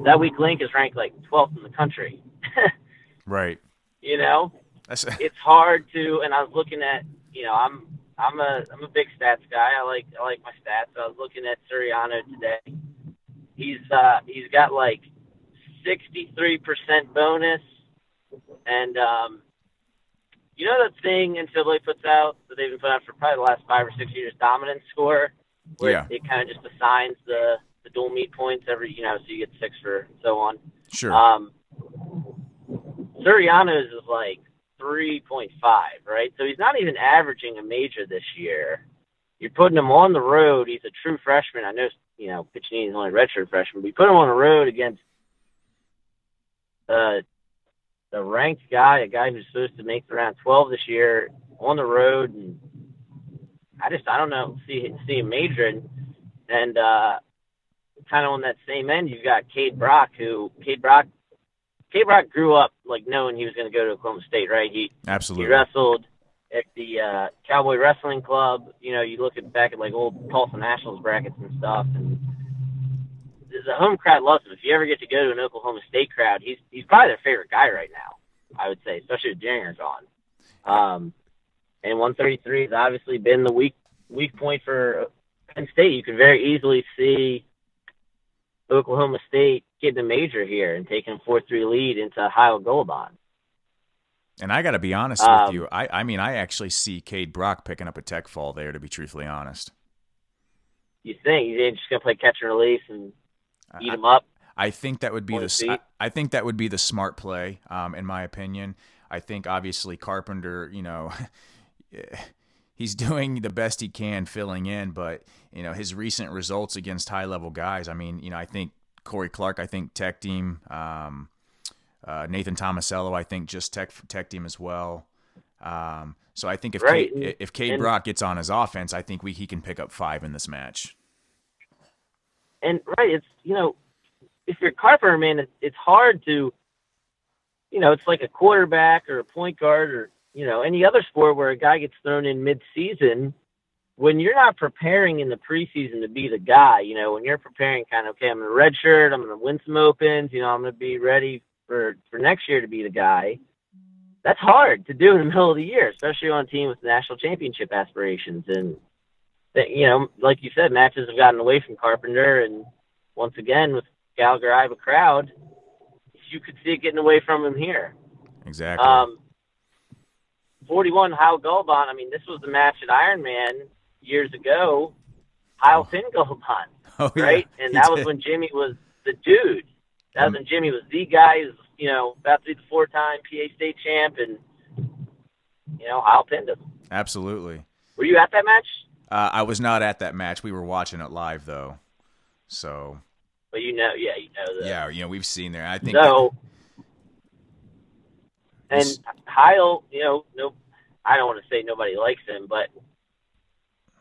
that weak link is ranked like 12th in the country. *laughs* right. You know, That's, it's hard to. And I was looking at, you know, I'm I'm a I'm a big stats guy. I like I like my stats. I was looking at Suriano today. He's uh he's got like 63% bonus, and um, you know that thing NCAA puts out that they've been putting out for probably the last five or six years, dominance score, where Yeah. it, it kind of just assigns the the dual meet points every you know, so you get six for and so on. sure. Um, Suriano's is like 3.5, right? So he's not even averaging a major this year. You're putting him on the road. He's a true freshman. I know, you know, Piccininni's only redshirt freshman, but you put him on the road against uh, a ranked guy, a guy who's supposed to make the round 12 this year on the road, and I just, I don't know, see see him majoring, and uh, kind of on that same end, you've got Kaid Brock, who Kaid Brock, Kaid Brock grew up like knowing he was going to go to Oklahoma State, right? He absolutely he wrestled at the uh, Cowboy Wrestling Club. You know, you look at back at like old Tulsa Nationals brackets and stuff, and the home crowd loves him. If you ever get to go to an Oklahoma State crowd, he's he's probably their favorite guy right now. I would say, especially with Junior's on. Um, and 133 has obviously been the weak weak point for Penn State. You can very easily see Oklahoma State getting a major here and taking a 4-3 lead into Heil Gulibon. And I got to be honest Um, with you. I, I mean, I actually see Kaid Brock picking up a tech fall there, to be truthfully honest. You think he's just gonna play catch and release and eat I, him up? I think that would be the I think that would be the smart play, um, in my opinion. I think obviously Carpenter, you know, *laughs* he's doing the best he can filling in, but you know his recent results against high level guys. I mean, you know, I think Cory Clark, I think tech team, um, uh, Nathan Tomasello, I think just tech tech team as well. Um, so I think if Right, Kaid, if Kaid and- Brock gets on his offense, I think we he can pick up five in this match. And right, it's you know, if you're Carper, man, it, it's hard to, you know, it's like a quarterback or a point guard or you know any other sport where a guy gets thrown in mid-season. When you're not preparing in the preseason to be the guy, you know, when you're preparing, kind of okay, I'm in a red shirt, I'm going to win some opens, you know, I'm going to be ready for for next year to be the guy. That's hard to do in the *laughs* middle of the year, especially on a team with national championship aspirations. And that you know, like you said, matches have gotten away from Carpenter, and once again with Gallagher Iba crowd, you could see it getting away from him here. Exactly. Um, 41 Heil Gulibon. I mean, this was the match at Ironman years ago. Heil pinned Gulibon, oh, yeah, right? and he that was when Jimmy was the dude. That Um, was when Jimmy was the guy who's you know about to be the four-time PA state champ, and you know Heil pinned him. absolutely. Were you at that match? Uh, I was not at that match. We were watching it live though. So But you know, yeah, you know the yeah, you know we've seen there. I think So, and Yes. Heil, you know, no, I don't want to say nobody likes him, but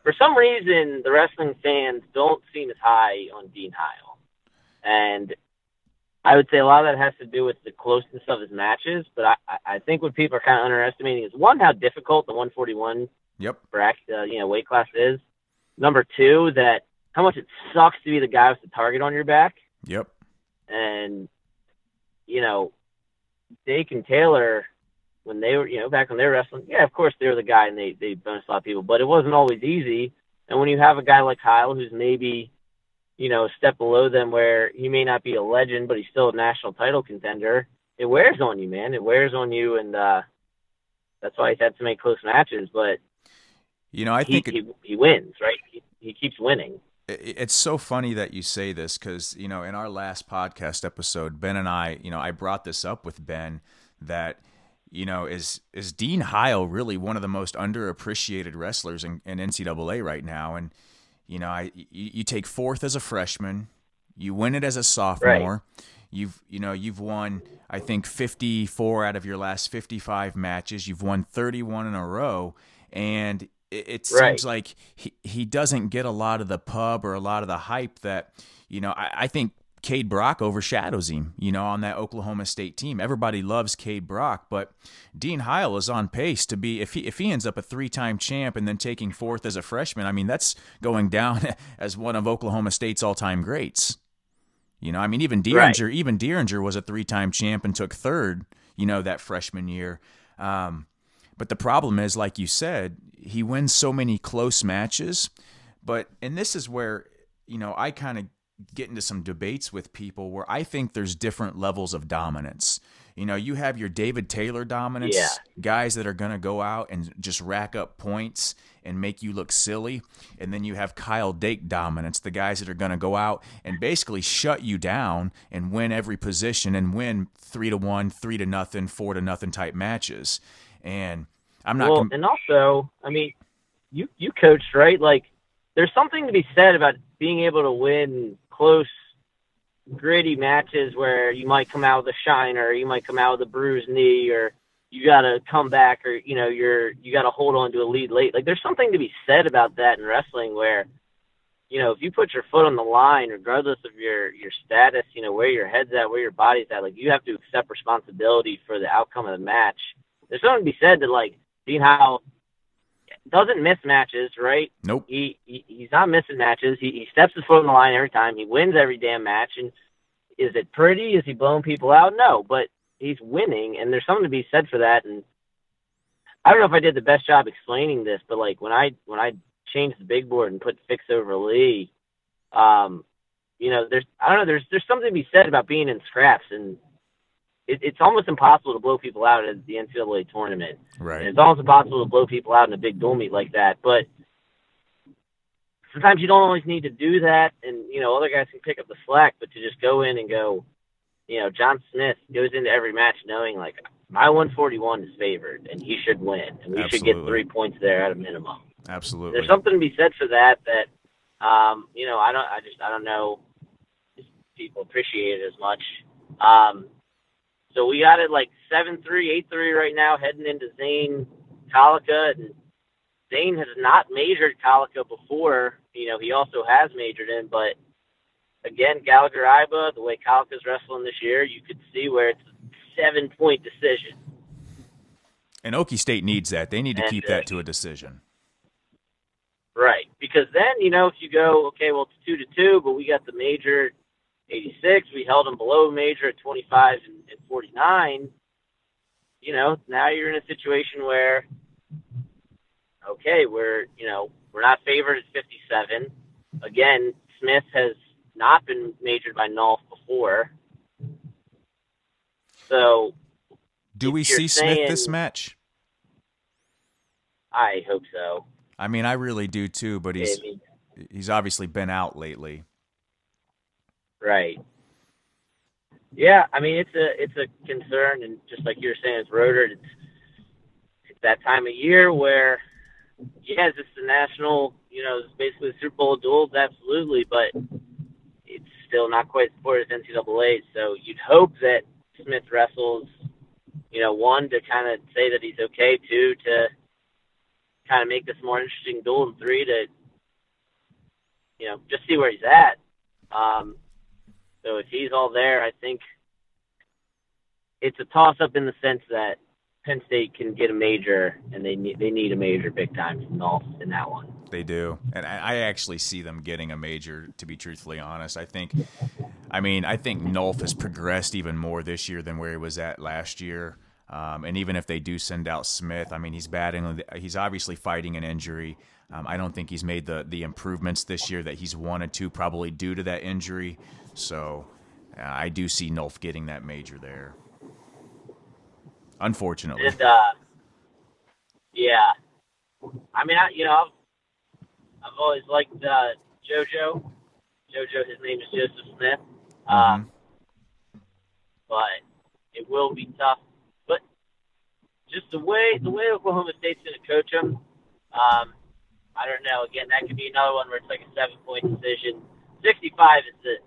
for some reason, the wrestling fans don't seem as high on Dean Heil, and I would say a lot of that has to do with the closeness of his matches. But I, I- think what people are kind of underestimating is one how difficult the 141 Yep. bracket, uh, you know, weight class is. Number two, that how much it sucks to be the guy with the target on your back Yep. and you know, Dake and Taylor, when they were, you know, back when they were wrestling, yeah, of course they were the guy and they they bonus a lot of people, but it wasn't always easy. And when you have a guy like Kyle, who's maybe, you know, a step below them, where he may not be a legend, but he's still a national title contender, it wears on you, man. It wears on you, and uh that's why he's had so many close matches. But You know, I he, think it, he he wins, right? He, he keeps winning. it- it's so funny that you say this because you know in our last podcast episode ben and i you know i brought this up with ben that you know is is dean heil really one of the most underappreciated wrestlers in, in ncaa right now? And you know i you, you take fourth as a freshman you win it as a sophomore. You've you know you've won i think 54 out of your last 55 matches. You've won 31 in a row. And it, it Right. seems like he, he doesn't get a lot of the pub or a lot of the hype that you know I, I think Kaid Brock overshadows him, you know, on that Oklahoma State team. Everybody loves Kaid Brock, but Dean Heil is on pace to be if he if he ends up a three-time champ and then taking fourth as a freshman. I mean, that's going down *laughs* as one of Oklahoma State's all-time greats. You know, I mean, even Dieringer, right. even Dieringer was a three-time champ and took third. You know, that freshman year. Um, but the problem is, like you said, he wins so many close matches. But and this is where you know I kind of get into some debates with people where I think there's different levels of dominance. You know, you have your David Taylor dominance, yeah. guys that are going to go out and just rack up points and make you look silly. And then you have Kyle Dake dominance, the guys that are going to go out and basically shut you down and win every position and win three to one, three to nothing, four to nothing type matches. And I'm not. Well, com- and also, I mean, you you coached right. Like, there's something to be said about being able to win close, gritty matches where you might come out with a shine or you might come out with a bruised knee or you got to come back or you know you're you got to hold on to a lead late. Like there's something to be said about that in wrestling where you know if you put your foot on the line, regardless of your your status, you know where your head's at, where your body's at, like you have to accept responsibility for the outcome of the match. There's something to be said that like seeing how doesn't miss matches, right? Nope. He, he he's not missing matches. He he steps his foot on the line every time. He wins every damn match. And is it pretty? Is he blowing people out? No, but he's winning, and there's something to be said for that. And I don't know if I did the best job explaining this, but like when I when I changed the big board and put Fix over Lee, um, you know, there's I don't know, there's there's something to be said about being in scraps and it, it's almost impossible to blow people out at the NCAA tournament. Right. And it's almost impossible to blow people out in a big dual meet like that. But sometimes you don't always need to do that, and you know other guys can pick up the slack. But to just go in and go, you know, John Smith goes into every match knowing like my 141 is favored and he should win, and we Absolutely. should get three points there at a minimum. Absolutely. There's something to be said for that. That um, you know, I don't, I just, I don't know, people appreciate it as much. Um, so we got it like seven three, eight three right now, heading into Zain Collica, and Zain has not majored Collica before. You know, he also has majored in, but again, Gallagher Iba, the way Collica's wrestling this year, you could see where it's a seven point decision. And Okie State needs that. They need to and, keep that to a decision. Right. Because then, you know, if you go, okay, well, it's two to two, but we got the major 86. We held them below major at 25 and, and 49. You know, now you're in a situation where, okay, we're, you know, we're not favored at 57. Again, Smith has not been majored by Nolf before. So, do we see saying, Smith this match? I hope so. I mean, I really do too, but he's he's obviously been out lately. Right. Yeah, I mean it's a it's a concern, and just like you're saying, it's rotor. It's, it's that time of year where, yes, it's the national. You know, it's basically the Super Bowl duels, absolutely, but it's still not quite as sport as NCAA. So you'd hope that Smith wrestles. You know, one to kind of say that he's okay. Two to kind of make this more interesting duel, and three to you know just see where he's at. Um, so if he's all there, I think it's a toss up in the sense that Penn State can get a major, and they need they need a major big time from Nolf in that one. They do, and I actually see them getting a major. To be truthfully honest, I think, I mean, I think Nolf has progressed even more this year than where he was at last year. Um, and even if they do send out Smith, I mean, he's batting. He's obviously fighting an injury. Um, I don't think he's made the the improvements this year that he's wanted to, probably due to that injury. So uh, I do see Nolf getting that major there. Unfortunately. And, uh, yeah. I mean, I, you know, I've, I've always liked uh, JoJo. JoJo, his name is Joseph Smith. Uh, mm-hmm. But it will be tough. Just the way the way Oklahoma State's going to coach him, um, I don't know. Again, that could be another one where it's like a seven point decision. 65 is the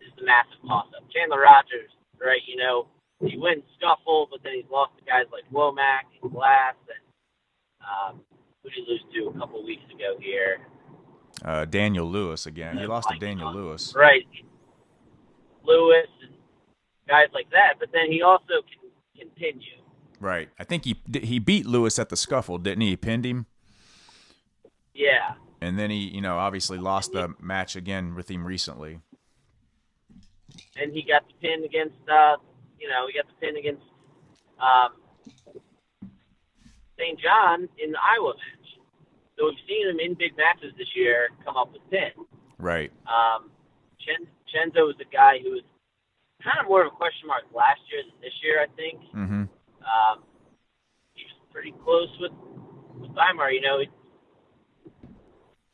is the massive toss up. Chandler Rogers, right? You know, he wins scuffle, but then he's lost to guys like Womack and Glass and um, who did he lose to a couple weeks ago here? Uh, Daniel Lewis again. He lost to Daniel Lewis. Right. Lewis and guys like that. But then he also can continue. Right. I think he he beat Lewis at the scuffle, didn't he? He pinned him. Yeah. And then he, you know, obviously lost the match again with him recently. And he got the pin against, uh, you know, he got the pin against um, St. John in the Iowa match. So we've seen him in big matches this year come up with pins. Right. Um, Chen, Chenzo was a guy who was kind of more of a question mark last year than this year, I think. Mm-hmm. Um, he was pretty close with with Weimar. You know,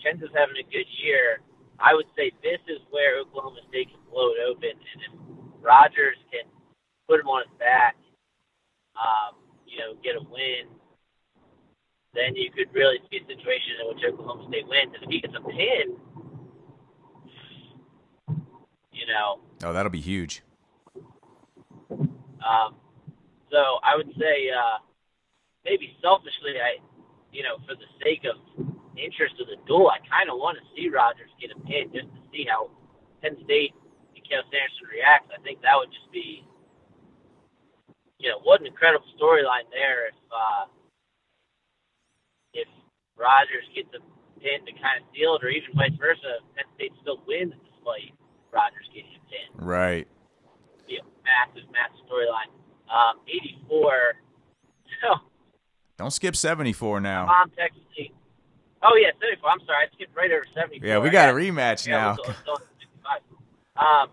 Chenzo's having a good year. I would say this is where Oklahoma State can blow it open, and if Rogers can put him on his back, um, you know, get a win, then you could really see a situation in which Oklahoma State wins. And if he gets a pin, you know, Oh, that'll be huge. Um, so I would say uh, maybe selfishly, I, you know, for the sake of interest of the duel, I kind of want to see Rogers get a pin just to see how Penn State and Cael Sanderson reacts. I think that would just be, you know, what an incredible storyline there if uh, if Rogers gets a pin to kind of seal it, or even vice versa, Penn State still wins despite Rogers getting a pin Right. be a massive, massive storyline. Um, 84. *laughs* So, Don't skip 74 now. mom texted me. Oh, yeah, 74. I'm sorry. I skipped right over 74. Yeah, we got a rematch yeah, now. let's go- let's go to 65. Um,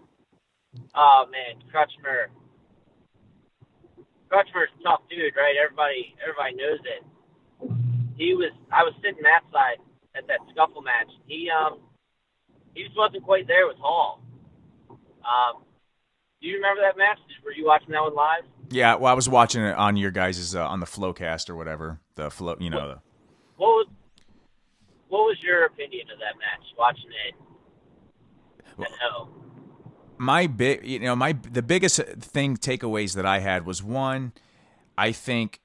oh, man. Crutchmer. Crutchmer's a tough dude, right? Everybody, everybody knows it. He was, I was sitting Matt's side at that scuffle match. He, um, he just wasn't quite there with Hall. Um, do you remember that match? Were you watching that one live? Yeah, well, I was watching it on your guys' uh, on the Flowcast or whatever. The flow, you know. The, What was what was your opinion of that match? Watching it at home. my big, you know, my the biggest thing takeaways that I had was one, I think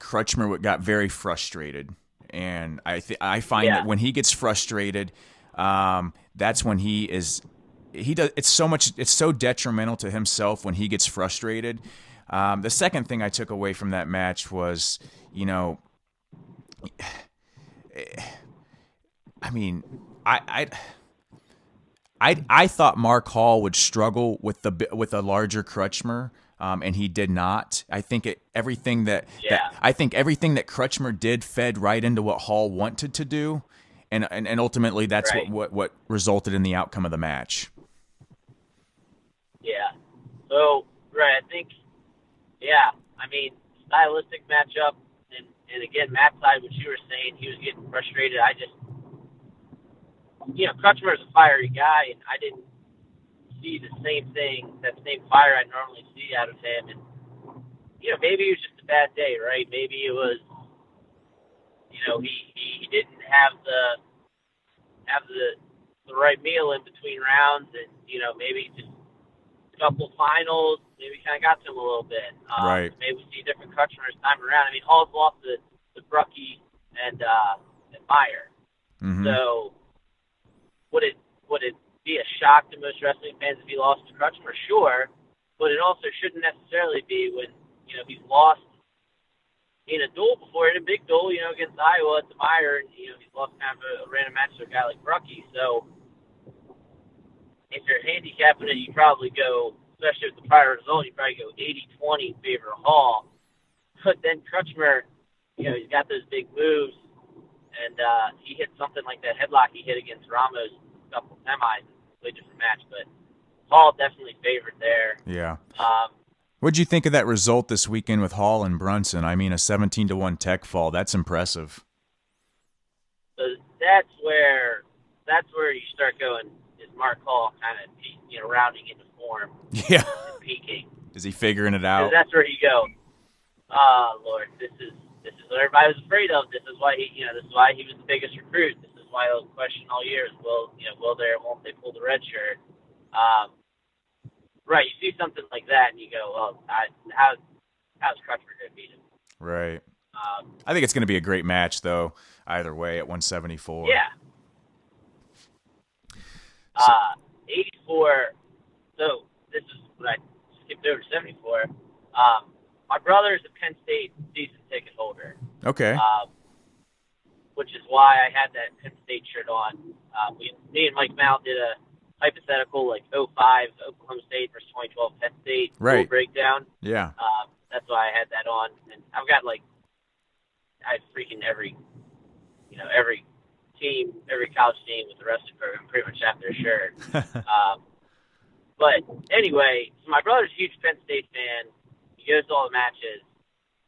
Crutchmer got very frustrated, and I th- I find Yeah. that when he gets frustrated, um, that's when he is he does it's so much it's so detrimental to himself when he gets frustrated. Um, the second thing I took away from that match was, you know, *sighs* I mean, I, I I I thought Mark Hall would struggle with the with a larger Crutchmer, um, and he did not. I think it, everything that, Yeah. that I think everything that Crutchmer did fed right into what Hall wanted to do, and and, and ultimately that's Right. what, what what resulted in the outcome of the match. Yeah. So right, I think yeah, I mean, stylistic matchup and and again Matt's side what you were saying, he was getting frustrated. I just you know, Crutchmer's a fiery guy and I didn't see the same thing, that same fire I normally see out of him and you know, maybe it was just a bad day, right? Maybe it was you know, he, he, didn't have the have the the right meal in between rounds and, you know, maybe just couple finals, maybe kind of got to him a little bit. Um, Right. Maybe we see different Crutchmer this time around. I mean, Hall's lost to, to Brucky and uh, and Meyer. hmm So would it would it be a shock to most wrestling fans if he lost to Crutchmer? Sure, but it also shouldn't necessarily be when you know he's lost in a duel before in a big duel, you know, against Iowa at the Meyer, and you know he's lost kind of a, a random match to a guy like Brucky. So if you're handicapping it, you probably go, especially with the prior result, you probably go 80-20 favor Hall. But then Crutchmer, you know, he's got those big moves and uh, he hit something like that headlock he hit against Ramos a couple semis, a different match, but Hall definitely favored there. Yeah. Um, What'd you think of that result this weekend with Hall and Brunson? I mean, a seventeen to one tech fall. That's impressive. so that's where that's where you start going. Mark Hall kind of you know rounding into form *laughs* Yeah. peaking? Is he figuring it out? that's where you go. Oh Lord, this is this is what everybody was afraid of. This is why he you know this is why he was the biggest recruit. This is why the question all year is will you know will they or won't they pull the red shirt? Um, right, you see something like that and you go, well, I, how how's Crutchmer going to beat him? Right. Um, I think it's going to be a great match, though. Either way, at 174. yeah. Uh, 84. so this is what I skipped over 74. Um, my brother is a Penn State season ticket holder. Okay. Um, which is why I had that Penn State shirt on. Um, we, me and Mike Mal did a hypothetical like 05 Oklahoma State versus 2012 Penn State right. breakdown. Yeah. Um, that's why I had that on, and I've got like I freaking every you know every team, every college team with the wrestling program pretty much have their shirt. *laughs* um, but anyway, so my brother's a huge Penn State fan. He goes to all the matches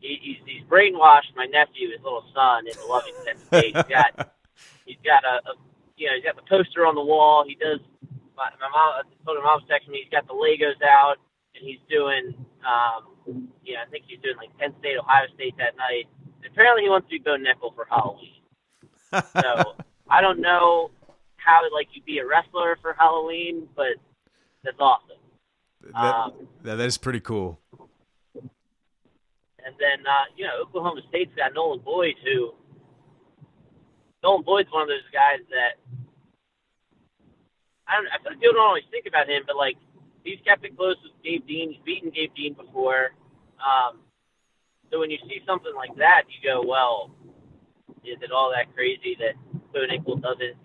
he, he's, he's brainwashed my nephew, his little son, into loving Penn State. He's got *laughs* he's got a, a you know he's got the poster on the wall. He does. My, my mom I told him mom's texting me. He's got the Legos out and he's doing. Um, you know, I think he's doing like Penn State, Ohio State that night. And apparently, he wants to be Bo Nickal for Halloween. So I don't know how like you'd be a wrestler for Halloween, but that's awesome. That, um, that is pretty cool. And then, uh, you know, Oklahoma State's got Nolan Boyd, who Nolan Boyd's one of those guys that I don't. I feel like people don't always think about him, but like he's kept it close with Gabe Dean. He's beaten Gabe Dean before. Um, so when you see something like that, you go, well, is it all that crazy that Bo Nickal doesn't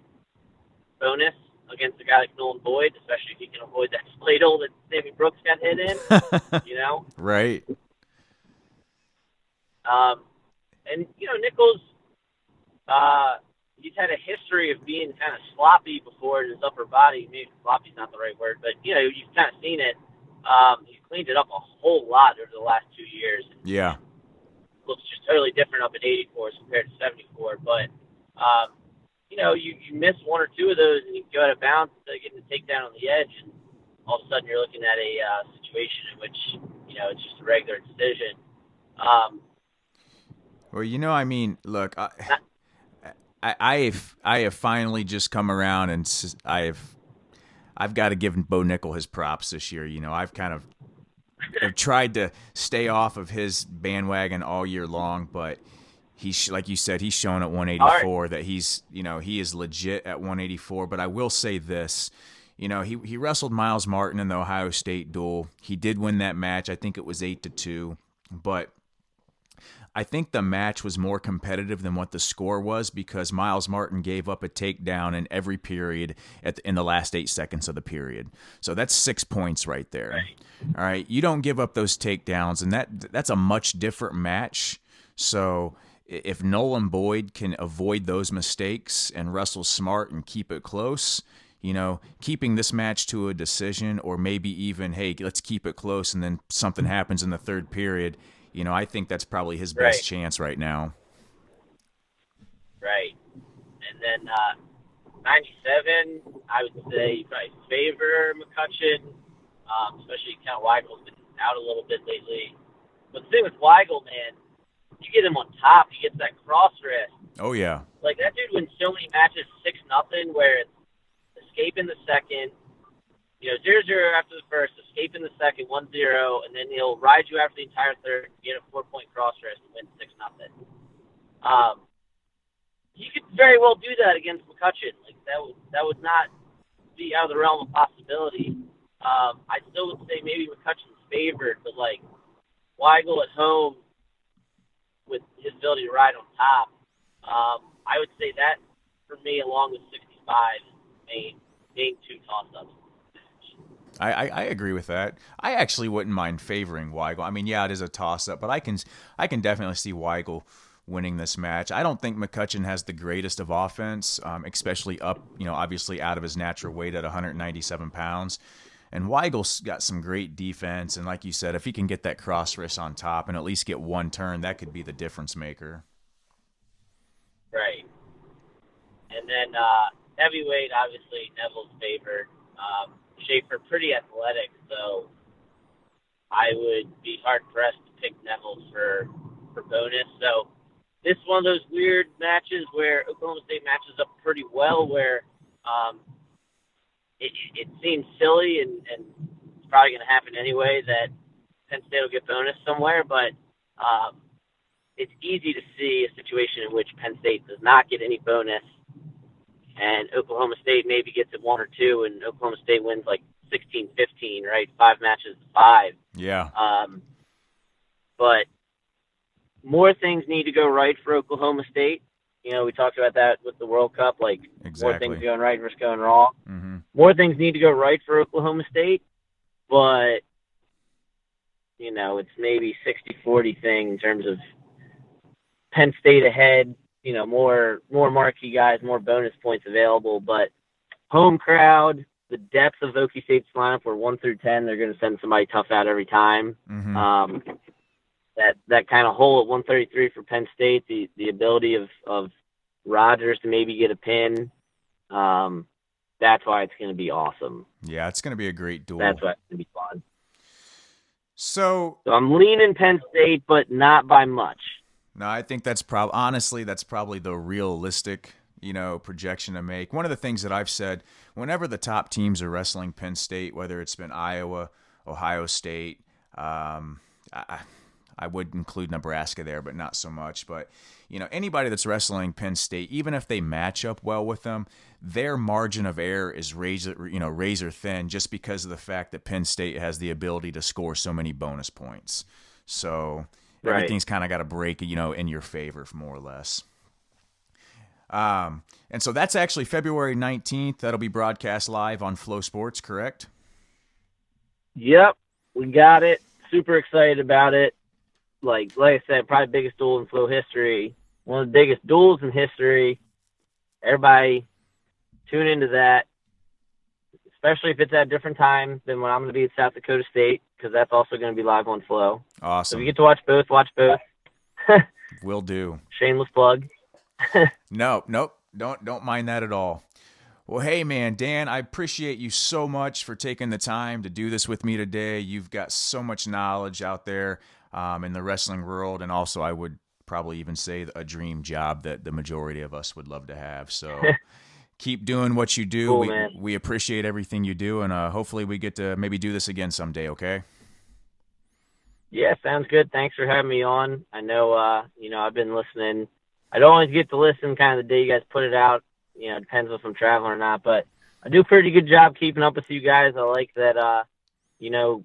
bonus against a guy like Nolan Boyd, especially if he can avoid that *laughs* hole that Sammy Brooks got hit in? *laughs* you know, right? Um, and you know, Nickal's, uh, he's had a history of being kind of sloppy before in his upper body. Maybe sloppy's not the right word, but you know, you've kind of seen it. Um, he's cleaned it up a whole lot over the last two years. Yeah. Looks just totally different up at 84 compared to 74. But, um, you know, you, you miss one or two of those and you go out of bounds instead of getting the takedown on the edge. And all of a sudden you're looking at a uh, situation in which, you know, it's just a regular decision. Um, well, you know, I mean, look, I, *laughs* I, I have, I have finally just come around, and I have, I've got to give Bo Nickal his props this year. You know, I've kind of, I've tried to stay off of his bandwagon all year long, but he's like you said, he's shown at 184 right. that he's, you know, he is legit at 184. But I will say this. You know, he, he wrestled Myles Martin in the Ohio State duel. He did win that match. I think it was eight to two. But I think the match was more competitive than what the score was because Myles Martin gave up a takedown in every period the, in the last eight seconds of the period. So that's six points right there. Right. All right, you don't give up those takedowns, and that that's a much different match. So if Nolan Boyd can avoid those mistakes and wrestle smart and keep it close, you know, keeping this match to a decision, or maybe even, hey, let's keep it close, and then something happens in the third period you know, I think that's probably his best right. chance right now. Right. And then uh, 97, I would say you probably favor McCutcheon, um, especially Count Weigel's been out a little bit lately. But the thing with Weigel, man, you get him on top, he gets that cross wrist. Oh yeah. Like that dude wins so many matches six nothing, where it's escape in the second, you know, zero zero after the first, escape in the second, one zero, and then he'll ride you after the entire third, get a four point cross wrist, and win six nothing. Um, he could very well do that against McCutcheon. Like that would that would not be out of the realm of possibility. Um, I still would say maybe McCutcheon's favored, but like Weigel at home with his ability to ride on top, um, I would say that for me, along with 65, main main two toss ups. I, I, I, agree with that. I actually wouldn't mind favoring Weigel. I mean, yeah, it is a toss up, but I can I can definitely see Weigel winning this match. I don't think McCutcheon has the greatest of offense, um, especially up, you know, obviously out of his natural weight at 197 pounds. And Weigel's got some great defense, and like you said, if he can get that cross wrist on top and at least get one turn, that could be the difference maker. Right. And then uh, heavyweight, obviously Nevills' favored. Um, Schafer pretty athletic, so I would be hard pressed to pick Nevills for for bonus. So this is one of those weird matches where Oklahoma State matches up pretty well, where um, it, it seems silly and, and it's probably going to happen anyway that Penn State will get bonus somewhere, but um, it's easy to see a situation in which Penn State does not get any bonus and Oklahoma State maybe gets it one or two, and Oklahoma State wins like 16 15, right? Five matches to five. Yeah. Um, but more things need to go right for Oklahoma State. You know, we talked about that with the World Cup, like Exactly. more things going right versus going wrong. hmm More things need to go right for Oklahoma State, but you know, it's maybe 60-40 thing in terms of Penn State ahead, you know, more more marquee guys, more bonus points available, but home crowd, the depth of Okie State's lineup where one through ten, they're gonna send somebody tough out every time. hmm Um, that that kind of hole at 133 for Penn State, the the ability of of Rogers to maybe get a pin, um, that's why it's going to be awesome. Yeah, it's going to be a great duel. That's why it's going to be fun. so, So I'm leaning Penn State, but not by much. No, I think that's probably honestly that's probably the realistic, you know, projection to make. One of the things that I've said, whenever the top teams are wrestling Penn State, whether it's been Iowa, Ohio State, um, I, I would include Nebraska there, but not so much. But you know, anybody that's wrestling Penn State, even if they match up well with them, their margin of error is razor, you know, razor thin, just because of the fact that Penn State has the ability to score so many bonus points. So Right. everything's kind of got to break, you know, in your favor, more or less. Um, and so that's actually February 19th. That'll be broadcast live on FloSports, correct? Yep, we got it. Super excited about it. Like like I said, probably biggest duel in Flo history. One of the biggest duels in history. Everybody tune into that. Especially if it's at a different time than when I'm going to be at South Dakota State, because that's also going to be live on Flo. Awesome. So if you get to watch both, watch both. *laughs* Will do. Shameless plug. *laughs* Nope, nope. Don't don't mind that at all. Well, hey man, Dan, I appreciate you so much for taking the time to do this with me today. You've got so much knowledge out there um, in the wrestling world, and also I would probably even say a dream job that the majority of us would love to have. So *laughs* keep doing what you do. Cool, we man. we appreciate everything you do, and uh, hopefully we get to maybe do this again someday. Okay? Yeah, sounds good. Thanks for having me on. I know, uh, you know, I've been listening. I don't always get to listen kind of the day you guys put it out. You know, it depends if I'm traveling or not, but I do a pretty good job keeping up with you guys. I like that, uh, you know,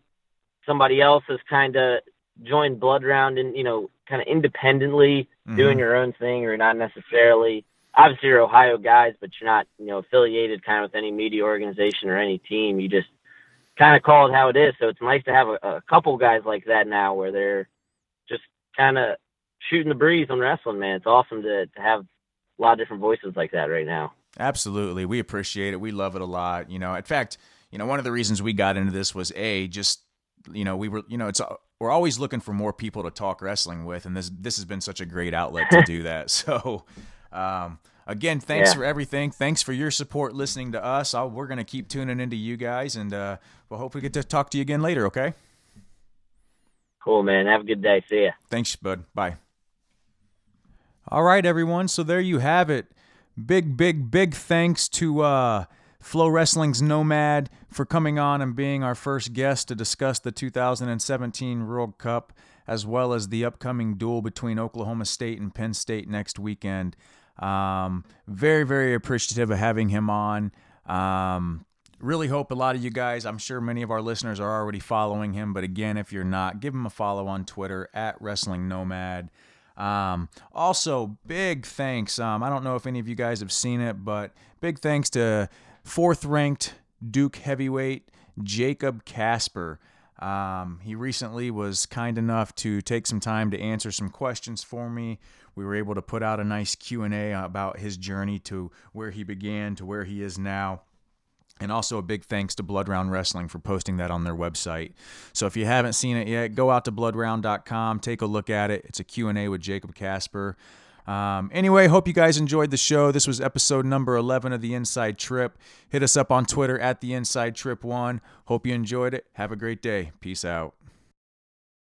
somebody else has kind of joined Blood Round and, you know, kind of independently doing Mhm. your own thing or not necessarily. Obviously, you're Ohio guys, but you're not, you know, affiliated kind of with any media organization or any team. You just kind of call it how it is. So it's nice to have a, a couple guys like that now where they're just kind of shooting the breeze on wrestling, man. It's awesome to, to have a lot of different voices like that right now. Absolutely. We appreciate it. We love it a lot. You know, in fact, you know, one of the reasons we got into this was a just, you know, we were, you know, it's we're always looking for more people to talk wrestling with, and this this has been such a great outlet to do that. *laughs* So, um, again, thanks Yeah. for everything. Thanks for your support, listening to us. I'll, we're gonna keep tuning into you guys, and uh, we'll hope we get to talk to you again later. Okay. Cool, man. Have a good day. See ya. Thanks, bud. Bye. All right, everyone. So there you have it. Big, big, big thanks to uh, FloWrestling's Nomad for coming on and being our first guest to discuss the 2017 World Cup as well as the upcoming duel between Oklahoma State and Penn State next weekend. Um, very, very appreciative of having him on. Um, really hope a lot of you guys, I'm sure many of our listeners are already following him, but again, if you're not, give him a follow on Twitter at Wrestling Nomad. Um, also, big thanks. Um, I don't know if any of you guys have seen it, but big thanks to fourth ranked Duke heavyweight Jacob Kasper. Um, he recently was kind enough to take some time to answer some questions for me. We were able to put out a nice Q&A about his journey to where he began to where he is now. And also a big thanks to Blood Round Wrestling for posting that on their website. So if you haven't seen it yet, go out to bloodround.com, take a look at it. It's a Q&A with Jacob Kasper. Um, anyway, hope you guys enjoyed the show. This was episode number 11 of The Inside Trip. Hit us up on Twitter at The Inside Trip 1. Hope you enjoyed it. Have a great day. Peace out.